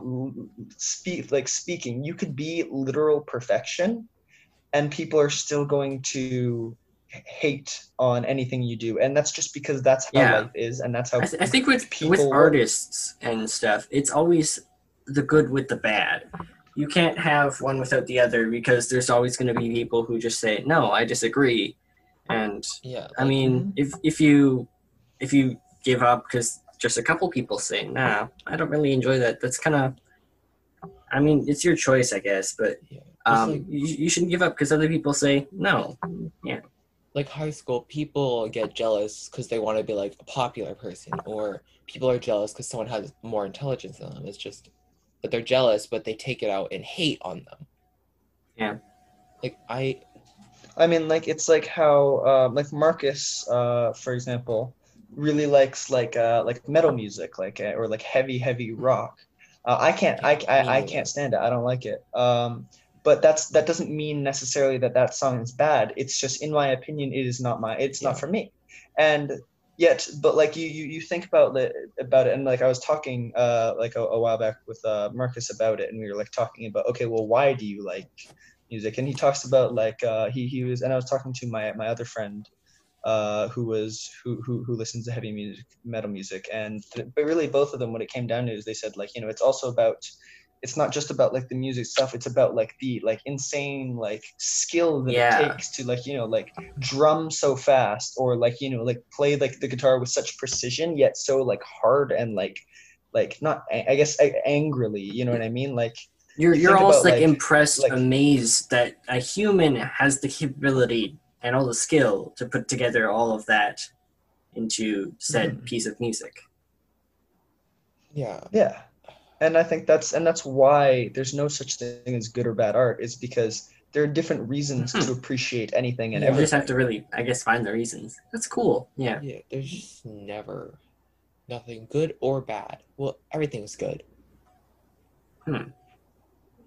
Speaker 3: speak like speaking you could be literal perfection and people are still going to hate on anything you do and that's just because that's how
Speaker 1: Yeah.
Speaker 3: life is and that's how
Speaker 1: I, th- I think with
Speaker 3: people
Speaker 1: with artists and stuff, it's always the good with the bad. You can't have one without the other because there's always going to be people who just say no, I disagree, and
Speaker 2: Yeah.
Speaker 1: I mean if if you if you give up because just a couple people say nah, I don't really enjoy that. That's kind of I mean, it's your choice, I guess, but um, you, you shouldn't give up because other people say no.
Speaker 2: Like high school, people get jealous because they want to be like a popular person, or people are jealous because someone has more intelligence than them. It's just that they're jealous, but they take it out and hate on them.
Speaker 1: Yeah.
Speaker 2: Like I,
Speaker 3: I mean, like it's like how uh, like Marcus, uh, for example, really likes like uh, like metal music, like uh, or like heavy heavy rock. Uh, I can't, I, I, I can't stand it. I don't like it. Um, but that's that doesn't mean necessarily that that song is bad. It's just, in my opinion, it is not my, it's
Speaker 2: Yeah.
Speaker 3: not for me. And yet, but like you, you, you think about it, about it, and like I was talking uh, like a, a while back with uh, Marcus about it, and we were like talking about, okay, well, why do you like music and he talks about like uh he he was and i was talking to my my other friend uh who was who who, who listens to heavy music metal music and but really both of them what it came down to is they said like you know it's also about it's not just about like the music stuff it's about like the like insane like skill that
Speaker 1: Yeah.
Speaker 3: it takes to like you know like drum so fast or like you know like play like the guitar with such precision yet so like hard and like like not i guess a- angrily you know what i mean like
Speaker 1: You're
Speaker 3: You
Speaker 1: you're almost
Speaker 3: about,
Speaker 1: like,
Speaker 3: like-
Speaker 1: impressed,
Speaker 3: like-
Speaker 1: amazed that a human has the capability and all the skill to put together all of that into said
Speaker 3: Mm-hmm.
Speaker 1: piece of music.
Speaker 2: yeah,
Speaker 3: Yeah. And I think that's and that's why there's no such thing as good or bad art is because there are different reasons
Speaker 1: Mhm.
Speaker 3: to appreciate anything and
Speaker 2: Yeah.
Speaker 1: You just have to really, I guess, find the reasons. That's cool. Yeah.
Speaker 2: yeah. There's just never nothing good or bad. Well, everything's good.
Speaker 1: Hmm.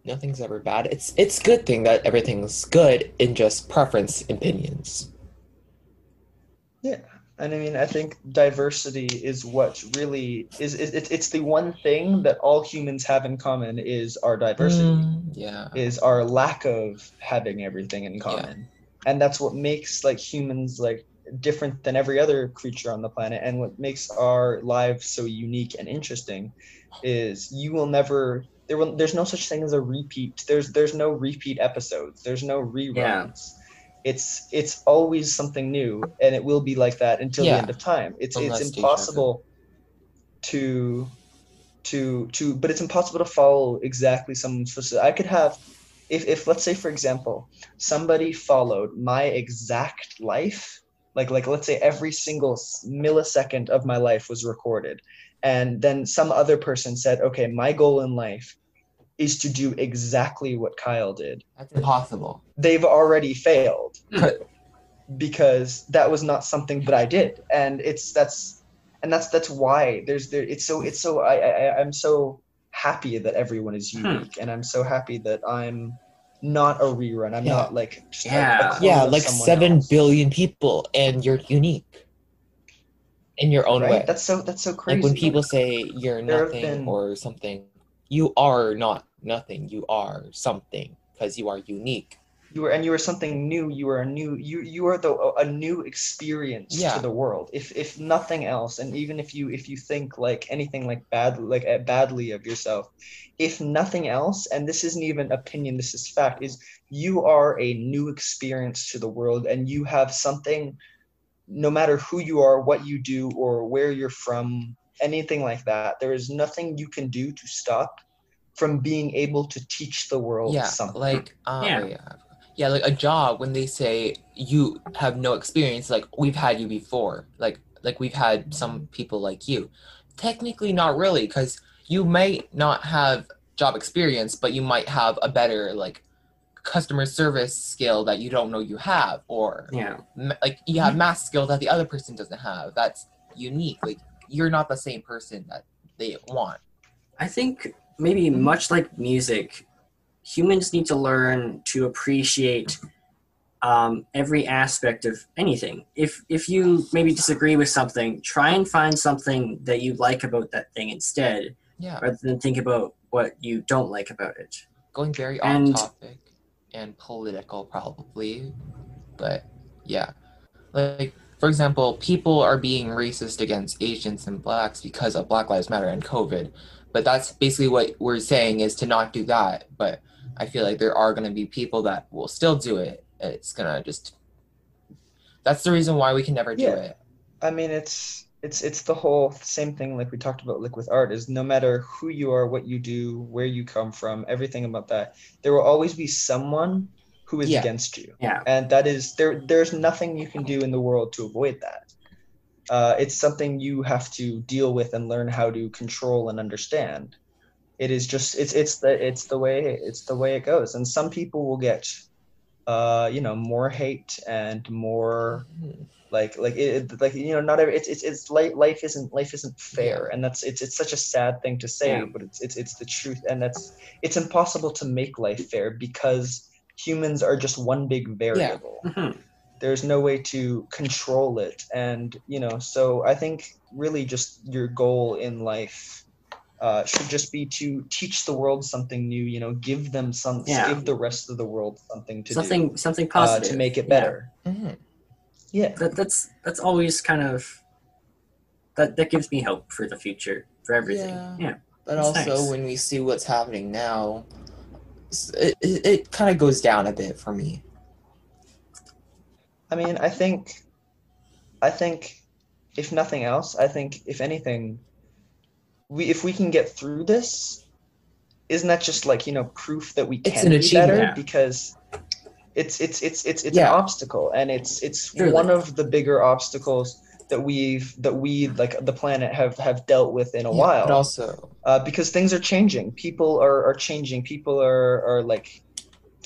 Speaker 2: Nothing's ever bad. It's it's good thing that everything's good in just preference opinions.
Speaker 3: And I mean I think diversity is what really is, is it's it's the one thing that all humans have in common is our diversity.
Speaker 2: Mm, yeah.
Speaker 3: is our lack of having everything in common Yeah. and that's what makes like humans like different than every other creature on the planet and what makes our lives so unique and interesting is you will never there will there's no such thing as a repeat there's there's no repeat episodes there's no reruns it's it's always something new and it will be like that until
Speaker 2: Yeah.
Speaker 3: the end of time it's
Speaker 2: Unless
Speaker 3: it's impossible to to to but it's impossible to follow exactly someone's footsteps. I could have if if let's say for example, somebody followed my exact life, like like let's say every single millisecond of my life was recorded and then some other person said, "Okay, my goal in life is to do exactly what Kyle did."
Speaker 2: That's impossible.
Speaker 3: They've already failed
Speaker 1: Hmm.
Speaker 3: because that was not something that I did, and it's that's and that's that's why there's there. It's so it's so I I I'm so happy that everyone is
Speaker 1: Hmm.
Speaker 3: unique, and I'm so happy that I'm not a rerun. I'm
Speaker 2: Yeah.
Speaker 3: not like just a- a
Speaker 1: Yeah.
Speaker 2: Yeah, like
Speaker 3: someone
Speaker 2: seven
Speaker 3: else,
Speaker 2: billion people, and you're unique in your own
Speaker 3: right?
Speaker 2: way.
Speaker 3: That's so that's so crazy.
Speaker 2: like when people say you're
Speaker 3: There
Speaker 2: nothing
Speaker 3: been-
Speaker 2: or something, you are not nothing. You are something because you are unique.
Speaker 3: you were and you were something new you were a new you you are the a new experience
Speaker 2: Yeah.
Speaker 3: to the world if if nothing else and even if you if you think like anything like bad like uh, badly of yourself if nothing else and this isn't even opinion this is fact is you are a new experience to the world and you have something no matter who you are what you do or where you're from anything like that there is nothing you can do to stop from being able to teach the world
Speaker 2: yeah,
Speaker 3: something
Speaker 2: like um,
Speaker 1: Yeah.
Speaker 2: yeah. yeah, like a job when they say you have no experience, like we've had you before, like like we've had some people like you. Technically, not really, because you might not have job experience, but you might have a better like customer service skill that you don't know you have, or
Speaker 1: Yeah.
Speaker 2: ma- like you have math skill that the other person doesn't have. That's unique. Like you're not the same person that they want.
Speaker 1: I think maybe much like music, humans need to learn to appreciate um, every aspect of anything. If if you maybe disagree with something, try and find something that you like about that thing instead,
Speaker 2: Yeah,
Speaker 1: rather than think about what you don't like about it.
Speaker 2: going very
Speaker 1: And-
Speaker 2: off topic and political probably but yeah like for example people are being racist against asians and blacks because of black lives matter and covid but that's basically what we're saying is to not do that but i feel like there are going to be people that will still do it it's going to just that's the reason why we can never do
Speaker 3: Yeah.
Speaker 2: it
Speaker 3: I mean, it's it's it's the whole same thing like we talked about like with art is no matter who you are, what you do, where you come from, everything about that, there will always be someone who is
Speaker 2: Yeah.
Speaker 3: against you.
Speaker 1: Yeah.
Speaker 3: And that is there there's nothing you can do in the world to avoid that. Uh, it's something you have to deal with and learn how to control and understand. It is just it's it's the it's the way it's the way it goes. And some people will get uh, you know, more hate and more like like it, like you know not every it's it's it's life life isn't life isn't fair and that's it's it's such a sad thing to say
Speaker 1: Yeah.
Speaker 3: but it's it's it's the truth and that's it's impossible to make life fair because humans are just one big variable
Speaker 1: Mhm.
Speaker 3: There's no way to control it and you know so i think really just your goal in life uh, should just be to teach the world something new you know give them some
Speaker 1: Yeah.
Speaker 3: give the rest of the world something to
Speaker 1: Something something
Speaker 3: do uh,
Speaker 1: positive
Speaker 3: to make it
Speaker 1: Yeah.
Speaker 3: better
Speaker 2: Mhm.
Speaker 3: yeah
Speaker 1: That, that's that's always kind of that that gives me hope for the future for everything.
Speaker 2: Yeah.
Speaker 1: yeah.
Speaker 2: But
Speaker 1: That's
Speaker 2: also,
Speaker 1: nice.
Speaker 2: when we see what's happening now, it, it, it kind of goes down a bit for me.
Speaker 3: I mean, I think, I think, if nothing else, I think if anything, we if we can get through this, isn't that just like you know proof that we can
Speaker 2: an
Speaker 3: be better
Speaker 1: Yeah.
Speaker 3: because it's it's it's it's it's
Speaker 2: Yeah.
Speaker 3: an obstacle and it's it's
Speaker 1: Truly.
Speaker 3: one of the bigger obstacles that we've that we like the planet have have dealt with in a
Speaker 2: Yeah,
Speaker 3: while
Speaker 2: But also,
Speaker 3: uh, because things are changing. People are, are changing. People are, are like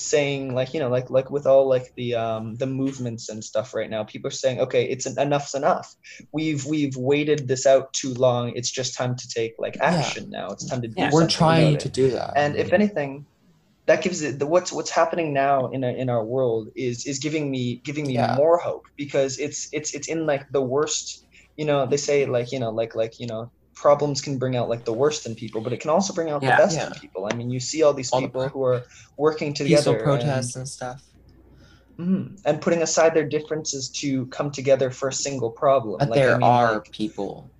Speaker 3: saying like you know like like with all like the um the movements and stuff right now people are saying okay it's en- enough's enough we've we've waited this out too long it's just time to take like
Speaker 2: Yeah.
Speaker 3: action now it's time to do
Speaker 1: Yeah.
Speaker 2: we're trying to do that.
Speaker 3: and if anything that gives it the what's what's happening now in a, in our world is is giving me giving me
Speaker 2: Yeah.
Speaker 3: more hope because it's it's it's in like the worst you know they say like you know like like you know problems can bring out like the worst in people but it can also bring out
Speaker 1: Yeah.
Speaker 3: the best
Speaker 2: Yeah.
Speaker 3: in people i mean you see all these
Speaker 2: All the
Speaker 3: people
Speaker 2: pro-
Speaker 3: who are working together
Speaker 2: peaceful
Speaker 3: and-
Speaker 2: protests and, stuff.
Speaker 3: Mhm. and putting aside their differences to come together for a single problem
Speaker 2: But
Speaker 3: Like, I
Speaker 2: there
Speaker 3: mean,
Speaker 2: are
Speaker 3: like,
Speaker 2: people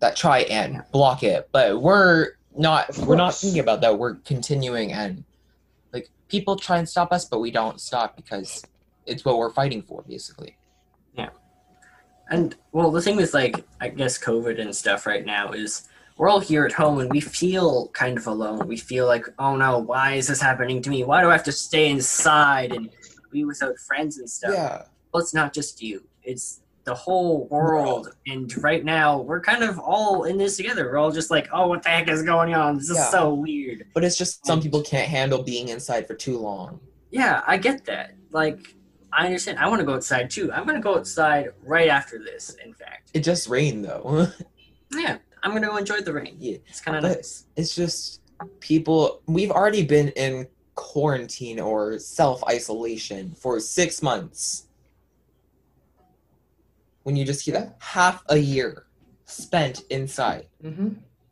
Speaker 2: that try and block it, but we're not. We're not thinking about that. We're continuing and like people try and stop us, but we don't stop because it's what we're fighting for, basically.
Speaker 1: And well, the thing with like I guess COVID and stuff right now is we're all here at home and we feel kind of alone. We feel like, oh no, why is this happening to me? Why do I have to stay inside and be without friends and stuff?
Speaker 2: Yeah.
Speaker 1: Well, it's not just you. It's the whole world. And right now, we're kind of all in this together. We're all just like, oh, what the heck is going on? This is so weird.
Speaker 2: But it's just some people can't handle being inside for too long.
Speaker 1: Yeah, I get that. Like, I understand. I want to go outside too. I'm going to go outside right after this, in fact.
Speaker 2: It just rained though.
Speaker 1: Yeah, I'm going to go enjoy the rain.
Speaker 2: yeah.
Speaker 1: It's kind of nice.
Speaker 2: It's just people we've already been in quarantine or self isolation for six months. When you just hear that half a year spent inside.
Speaker 3: hmm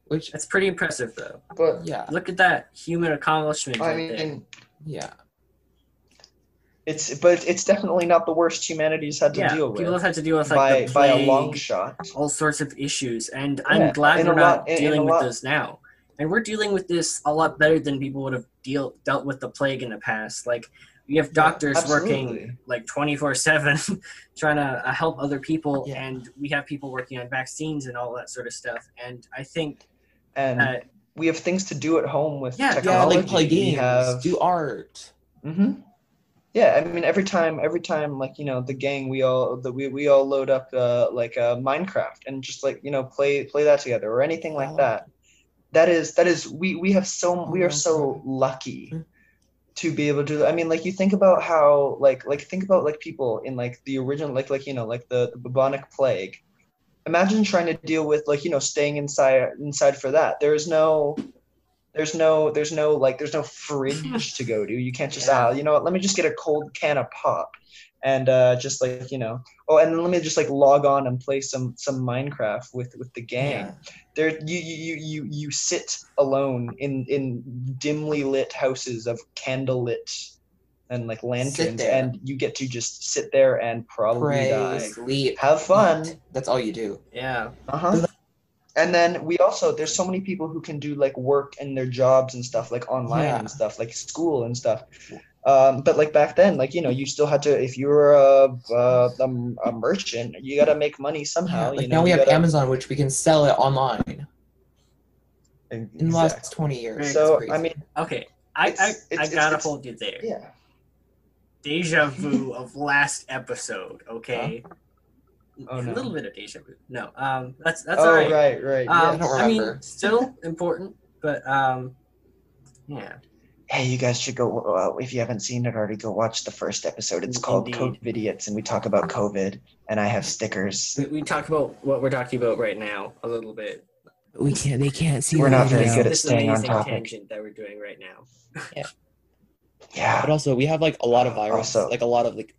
Speaker 2: Which
Speaker 1: That's pretty impressive, though.
Speaker 3: But
Speaker 2: yeah,
Speaker 1: Look at that human accomplishment
Speaker 3: I
Speaker 1: right there.
Speaker 3: mean,
Speaker 2: yeah.
Speaker 3: It's but it's definitely not the worst humanity's had to
Speaker 1: Yeah,
Speaker 3: deal with.
Speaker 1: people have had to deal with like
Speaker 3: by
Speaker 1: the
Speaker 3: by a
Speaker 1: plague,
Speaker 3: long shot.
Speaker 1: all sorts of issues, and I'm glad
Speaker 3: and
Speaker 1: we're
Speaker 3: a
Speaker 1: not
Speaker 3: lot- and- and
Speaker 1: dealing
Speaker 3: a
Speaker 1: with
Speaker 3: lot-
Speaker 1: this now. And we're dealing with this a lot better than people would have deal dealt with the plague in the past. Like we have doctors working like 24 7 trying to uh, help other people
Speaker 2: Yeah.
Speaker 1: and we have people working on vaccines and all that sort of stuff and i think
Speaker 3: And
Speaker 1: uh,
Speaker 3: we have things to do at home with
Speaker 1: Yeah, yeah,
Speaker 2: Yeah,
Speaker 3: technology.
Speaker 2: like play
Speaker 3: We
Speaker 2: games,
Speaker 3: have
Speaker 2: do art.
Speaker 3: hmm Yeah, I mean, every time, every time, like you know, the gang, we all, the, we we all load up uh, like uh, Minecraft and just like you know, play play that together or anything like
Speaker 2: Oh.
Speaker 3: that. That is that is we we have so we are so lucky
Speaker 2: Mm.
Speaker 3: to be able to. I mean, like you think about how like like think about like people in like the original like like you know like the, the bubonic plague. Imagine trying to deal with like you know staying inside inside for that. There is no there's no there's no like there's no fridge to go to you can't just
Speaker 1: Yeah.
Speaker 3: ah you know what let me just get a cold can of pop and uh just like you know oh and then let me just like log on and play some some minecraft with with the gang
Speaker 2: Yeah.
Speaker 3: there you you you you you sit alone in in dimly lit houses of candle lit and like lanterns and you get to just sit there and probably
Speaker 2: Pray,
Speaker 3: die
Speaker 2: sleep,
Speaker 3: have fun.
Speaker 2: That's all you do.
Speaker 1: yeah
Speaker 3: uh-huh and then we also there's so many people who can do like work and their jobs and stuff like online
Speaker 2: Yeah.
Speaker 3: and stuff like school and stuff. Um, but like back then like you know you still had to if you were a, a, a, a merchant you got to make money somehow
Speaker 2: like
Speaker 3: you know
Speaker 2: now we
Speaker 3: you
Speaker 2: have
Speaker 3: gotta-
Speaker 2: Amazon, which we can sell it online. In the last twenty years.
Speaker 3: so i mean
Speaker 1: okay i
Speaker 3: It's-
Speaker 1: i, I
Speaker 3: it's-
Speaker 1: gotta
Speaker 3: it's-
Speaker 1: hold you there.
Speaker 3: yeah.
Speaker 1: Deja vu of last episode okay
Speaker 3: Oh,
Speaker 1: a little bit of deja vu no um that's that's
Speaker 3: oh
Speaker 1: all right
Speaker 3: right right
Speaker 1: um,
Speaker 2: I don't
Speaker 1: I mean still important but um yeah
Speaker 3: hey you guys should go uh, if you haven't seen it already go watch the first episode it's called
Speaker 1: Indeed.
Speaker 3: covid idiots and we talk about covid and i have stickers
Speaker 1: we, we talk about what we're talking about right now a little bit
Speaker 2: we can't. They can't see.
Speaker 3: We're not very good at
Speaker 1: this
Speaker 3: staying on
Speaker 1: amazing
Speaker 3: topic.
Speaker 1: tangent that we're doing right now
Speaker 3: yeah Yeah.
Speaker 2: But also, we have like a lot of virus,
Speaker 3: Also-
Speaker 2: like a lot of like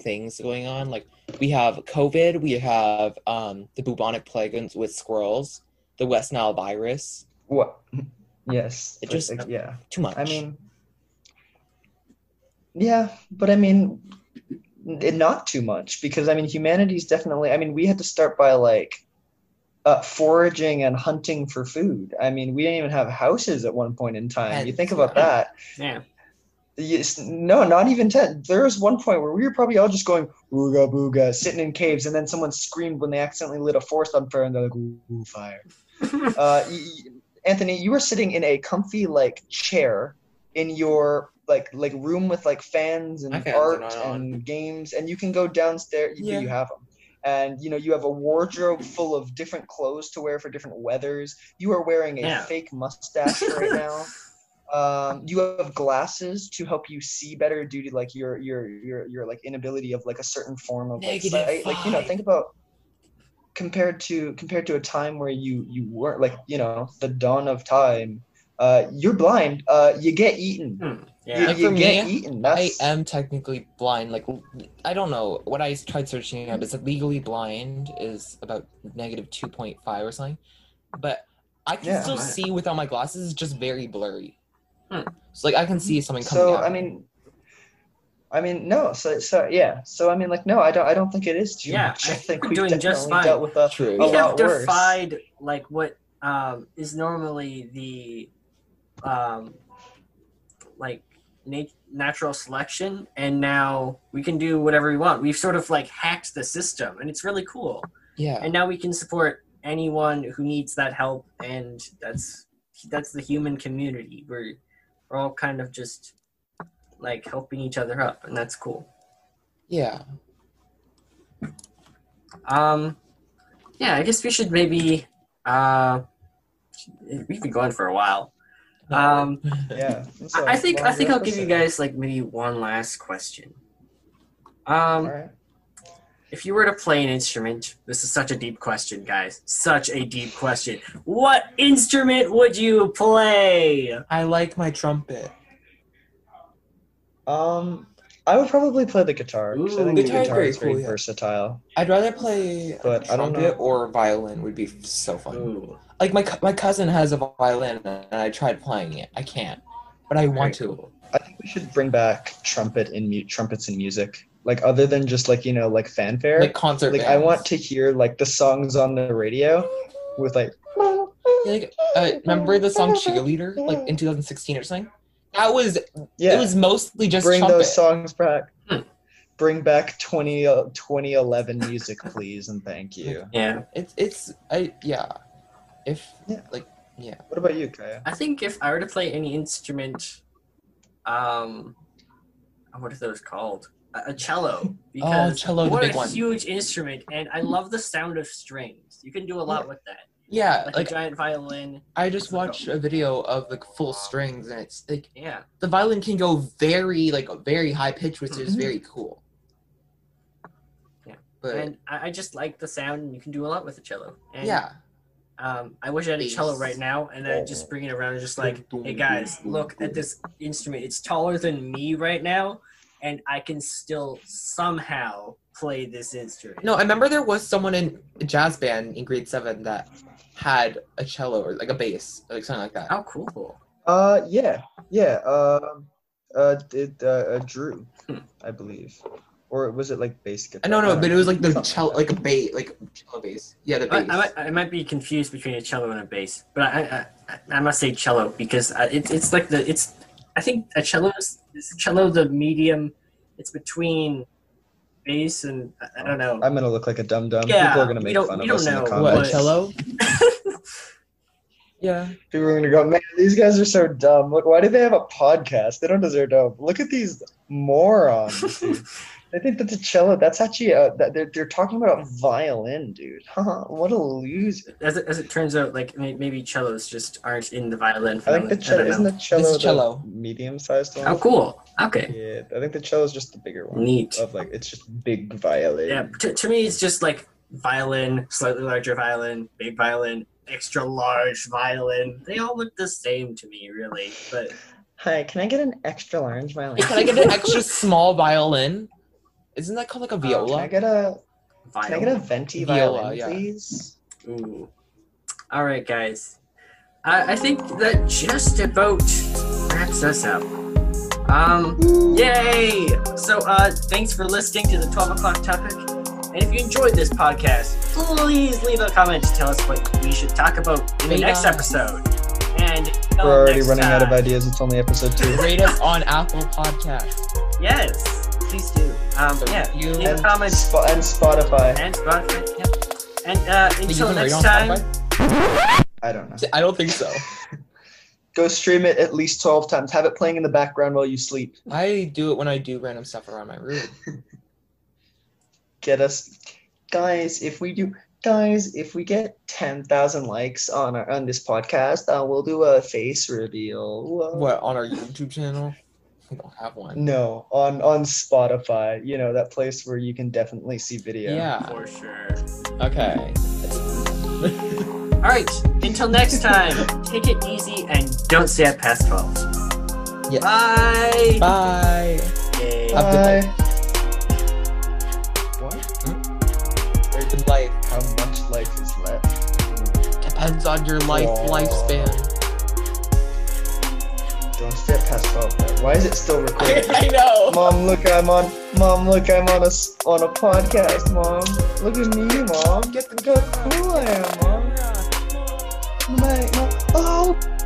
Speaker 2: things going on. Like we have COVID, we have um the bubonic plague with squirrels, the West Nile virus.
Speaker 3: what yes
Speaker 2: It just-
Speaker 3: like, yeah
Speaker 2: Too much.
Speaker 3: I mean, yeah, but I mean, n- not too much because I mean, humanity's definitely. I mean, we had to start by like uh, foraging and hunting for food. I mean, we didn't even have houses at one point in time. you think about
Speaker 2: yeah.
Speaker 3: that.
Speaker 1: yeah
Speaker 3: Yes, no, not even ten. There was one point where we were probably all just going ooga booga, sitting in caves, and then someone screamed when they accidentally lit a forest on fire, and they're like, "Ooh, ooh, fire!" uh, y- y- Anthony, you were sitting in a comfy like chair in your like like room with like fans and
Speaker 2: My
Speaker 3: art
Speaker 2: not on.
Speaker 3: and games, and you can go downstairs. You,
Speaker 2: Yeah.
Speaker 3: you have them, and you know you have a wardrobe full of different clothes to wear for different weathers. You are wearing a
Speaker 1: Yeah.
Speaker 3: fake mustache right now. Um, you have glasses to help you see better due to like your your your your like inability of like a certain form of like, sight. like you know think about compared to compared to a time where you you weren't like you know the dawn of time uh you're blind uh you get eaten
Speaker 1: Hmm,
Speaker 3: you,
Speaker 1: yeah
Speaker 2: Like
Speaker 3: you
Speaker 2: for
Speaker 3: get
Speaker 2: me,
Speaker 3: eaten
Speaker 2: I am technically blind. Like I don't know what I tried searching up. Is that legally blind is about negative two point five or something, but I can
Speaker 3: Yeah.
Speaker 2: still
Speaker 1: Right.
Speaker 2: see without my glasses. It's just very blurry.
Speaker 1: Hmm.
Speaker 2: So like I can see something coming
Speaker 3: so
Speaker 2: out.
Speaker 3: i mean i mean no so so yeah so i mean like no i don't i don't think it is too
Speaker 1: Yeah,
Speaker 3: much
Speaker 1: I
Speaker 3: i
Speaker 1: think
Speaker 3: think
Speaker 1: we're
Speaker 3: we've
Speaker 1: doing
Speaker 3: definitely
Speaker 1: just fine.
Speaker 3: dealt with a
Speaker 2: True.
Speaker 3: a
Speaker 1: we have
Speaker 3: lot worse.
Speaker 1: defied like what um, is normally the um, like nat- natural selection, and now we can do whatever we want. We've sort of like hacked the system, and it's really cool.
Speaker 2: Yeah.
Speaker 1: And now we can support anyone who needs that help, and that's that's the human community. We're we're all kind of just like helping each other up, and that's cool.
Speaker 2: Yeah.
Speaker 1: Um, yeah, I guess we should maybe. Uh, we've been going for a while. Um,
Speaker 3: Yeah. That's a
Speaker 1: I I think I think I'll give you guys like maybe one last question. Um,
Speaker 3: All right.
Speaker 1: If you were to play an instrument, this is such a deep question, guys. Such a deep question. What instrument would you play?
Speaker 2: I like my trumpet.
Speaker 3: Um, I would probably play the guitar. 'cause I
Speaker 1: Ooh.
Speaker 3: think the
Speaker 2: Guitar's
Speaker 3: guitar is very
Speaker 2: cool, yeah.
Speaker 3: versatile.
Speaker 2: I'd rather play
Speaker 3: But
Speaker 2: a
Speaker 3: I don't
Speaker 2: trumpet
Speaker 3: know.
Speaker 2: or violin would be so fun.
Speaker 1: Ooh,
Speaker 2: Like my my cousin has a violin and I tried playing it. I can't, but I want
Speaker 1: very
Speaker 2: to.
Speaker 1: cool.
Speaker 3: I think we should bring back trumpet in mu- trumpets in music. Like other than just like you know like fanfare.
Speaker 2: Like concert.
Speaker 3: like I want to hear like the songs on the radio with like.
Speaker 2: Yeah, like uh, remember the song cheerleader like in 2016 or something. That was
Speaker 3: Yeah.
Speaker 2: it was mostly just
Speaker 3: bring
Speaker 2: trumpet.
Speaker 3: those songs back.
Speaker 1: Hmm.
Speaker 3: Bring back 20, uh, 2011 music, please, and thank you.
Speaker 1: Yeah,
Speaker 2: It's it's I yeah. If
Speaker 3: Yeah.
Speaker 2: like yeah.
Speaker 3: What about you, Kaya?
Speaker 1: I think if I were to play any instrument, um, what are those called? A, a cello. Because
Speaker 2: cello, the
Speaker 1: what a
Speaker 2: one.
Speaker 1: huge instrument, and I love the sound of strings. You can do a lot
Speaker 3: Yeah.
Speaker 1: with that,
Speaker 2: Yeah,
Speaker 1: like,
Speaker 2: like
Speaker 1: a giant violin.
Speaker 2: I just watched a video of like full strings and it's like
Speaker 1: Yeah,
Speaker 2: the violin can go very like very high pitch, which is
Speaker 3: Mhm.
Speaker 2: very cool.
Speaker 1: Yeah.
Speaker 2: But
Speaker 1: and I, I just like the sound, and you can do a lot with the cello. And,
Speaker 2: yeah.
Speaker 1: Um, I wish I had a cello right now, and I'd just bring it around and just like, hey guys, look at this instrument. It's taller than me right now, and I can still somehow play this instrument.
Speaker 2: No, I remember there was someone in a jazz band in grade seven that had a cello or like a bass, like something like that.
Speaker 1: How cool!
Speaker 3: Uh, yeah, yeah. Um, uh, did uh, uh, Drew,
Speaker 1: Hmm.
Speaker 3: I believe, or was it like bass guitar?
Speaker 2: Uh, no, no, but it was like the
Speaker 3: Something
Speaker 2: cello,
Speaker 3: like
Speaker 2: like a bass, like cello bass. Yeah, the
Speaker 1: I,
Speaker 2: bass.
Speaker 1: I, might, I might be confused between a cello and a bass, but I I, I must say cello because uh, it's it's like the it's I think a cello is, is cello the medium. It's between bass and I, I don't know.
Speaker 3: I'm gonna look like a dumb dumb.
Speaker 1: Yeah,
Speaker 3: People are gonna make fun of us
Speaker 1: don't
Speaker 3: in the
Speaker 1: know
Speaker 2: what cello? yeah.
Speaker 3: People are gonna go, man, these guys are so dumb. Look, why do they have a podcast? They don't deserve to. Look at these morons. dude. I think that the cello. That's actually a, that they're they're talking about violin, dude. Huh, what a loser.
Speaker 1: as it, as it turns out, like maybe cellos just aren't in the violin.
Speaker 3: I think the cello isn't the cello the
Speaker 2: cello.
Speaker 3: medium sized one.
Speaker 1: Oh, cool. Okay,
Speaker 3: Yeah, I think the cello is just the bigger one.
Speaker 1: neat.
Speaker 3: Of like, it's just big violin.
Speaker 1: Yeah, to, to me, it's just like violin, slightly larger violin, big violin, extra large violin. They all look the same to me, really. But
Speaker 3: Hi, can I get an extra large violin?
Speaker 2: Can I get an extra small violin? Isn't that called like a
Speaker 3: Uh, Can
Speaker 2: viola?
Speaker 3: I get a can I get a venti
Speaker 2: Viola,
Speaker 3: violin,
Speaker 2: yeah.
Speaker 3: please?
Speaker 1: Ooh. All right, guys. I, I think that just about wraps us up. Um, yay! So, uh, thanks for listening to the 12 o'clock topic. And if you enjoyed this podcast, please leave a comment to tell us what we should talk about in the
Speaker 2: Rate
Speaker 1: next episode. And
Speaker 3: We're already
Speaker 1: next
Speaker 3: running out of ideas. It's only episode two.
Speaker 2: Rate us on Apple Podcast.
Speaker 1: Yes, please do. Um,
Speaker 2: So
Speaker 1: yeah,
Speaker 2: you-
Speaker 1: leave
Speaker 3: and,
Speaker 1: comment
Speaker 3: Spo- and Spotify.
Speaker 1: and Spotify. Yep. And uh,
Speaker 2: Think you
Speaker 1: until
Speaker 2: can rate
Speaker 1: next
Speaker 2: on
Speaker 1: time.
Speaker 2: Spotify?
Speaker 3: I don't know.
Speaker 2: I don't think so.
Speaker 3: Go stream it at least twelve times. Have it playing in the background while you sleep.
Speaker 2: I do it when I do random stuff around my room.
Speaker 3: Get us, guys. If we do, guys, if we get ten thousand likes on our on this podcast, uh, we'll do a face reveal. Whoa.
Speaker 2: What on our YouTube channel? We don't have one.
Speaker 3: No, on on Spotify. You know that place where you can definitely see video.
Speaker 2: Yeah.
Speaker 1: For sure.
Speaker 2: Okay.
Speaker 1: All right. Until next time, take it easy and don't stay up past 12.
Speaker 2: Yes.
Speaker 1: Bye.
Speaker 2: Bye.
Speaker 1: Yay.
Speaker 2: Have
Speaker 3: Bye. What? Hmm?
Speaker 2: Very good life.
Speaker 3: How much life is left?
Speaker 2: Depends on your life
Speaker 3: Aw.
Speaker 2: lifespan.
Speaker 3: Don't stay up past twelve. Though. Why is it still recording?
Speaker 2: I know.
Speaker 3: Mom, look, I'm on. Mom, look, I'm on a on a podcast. Mom, look at me, mom. Get the how cool I am, mom. My, my, oh,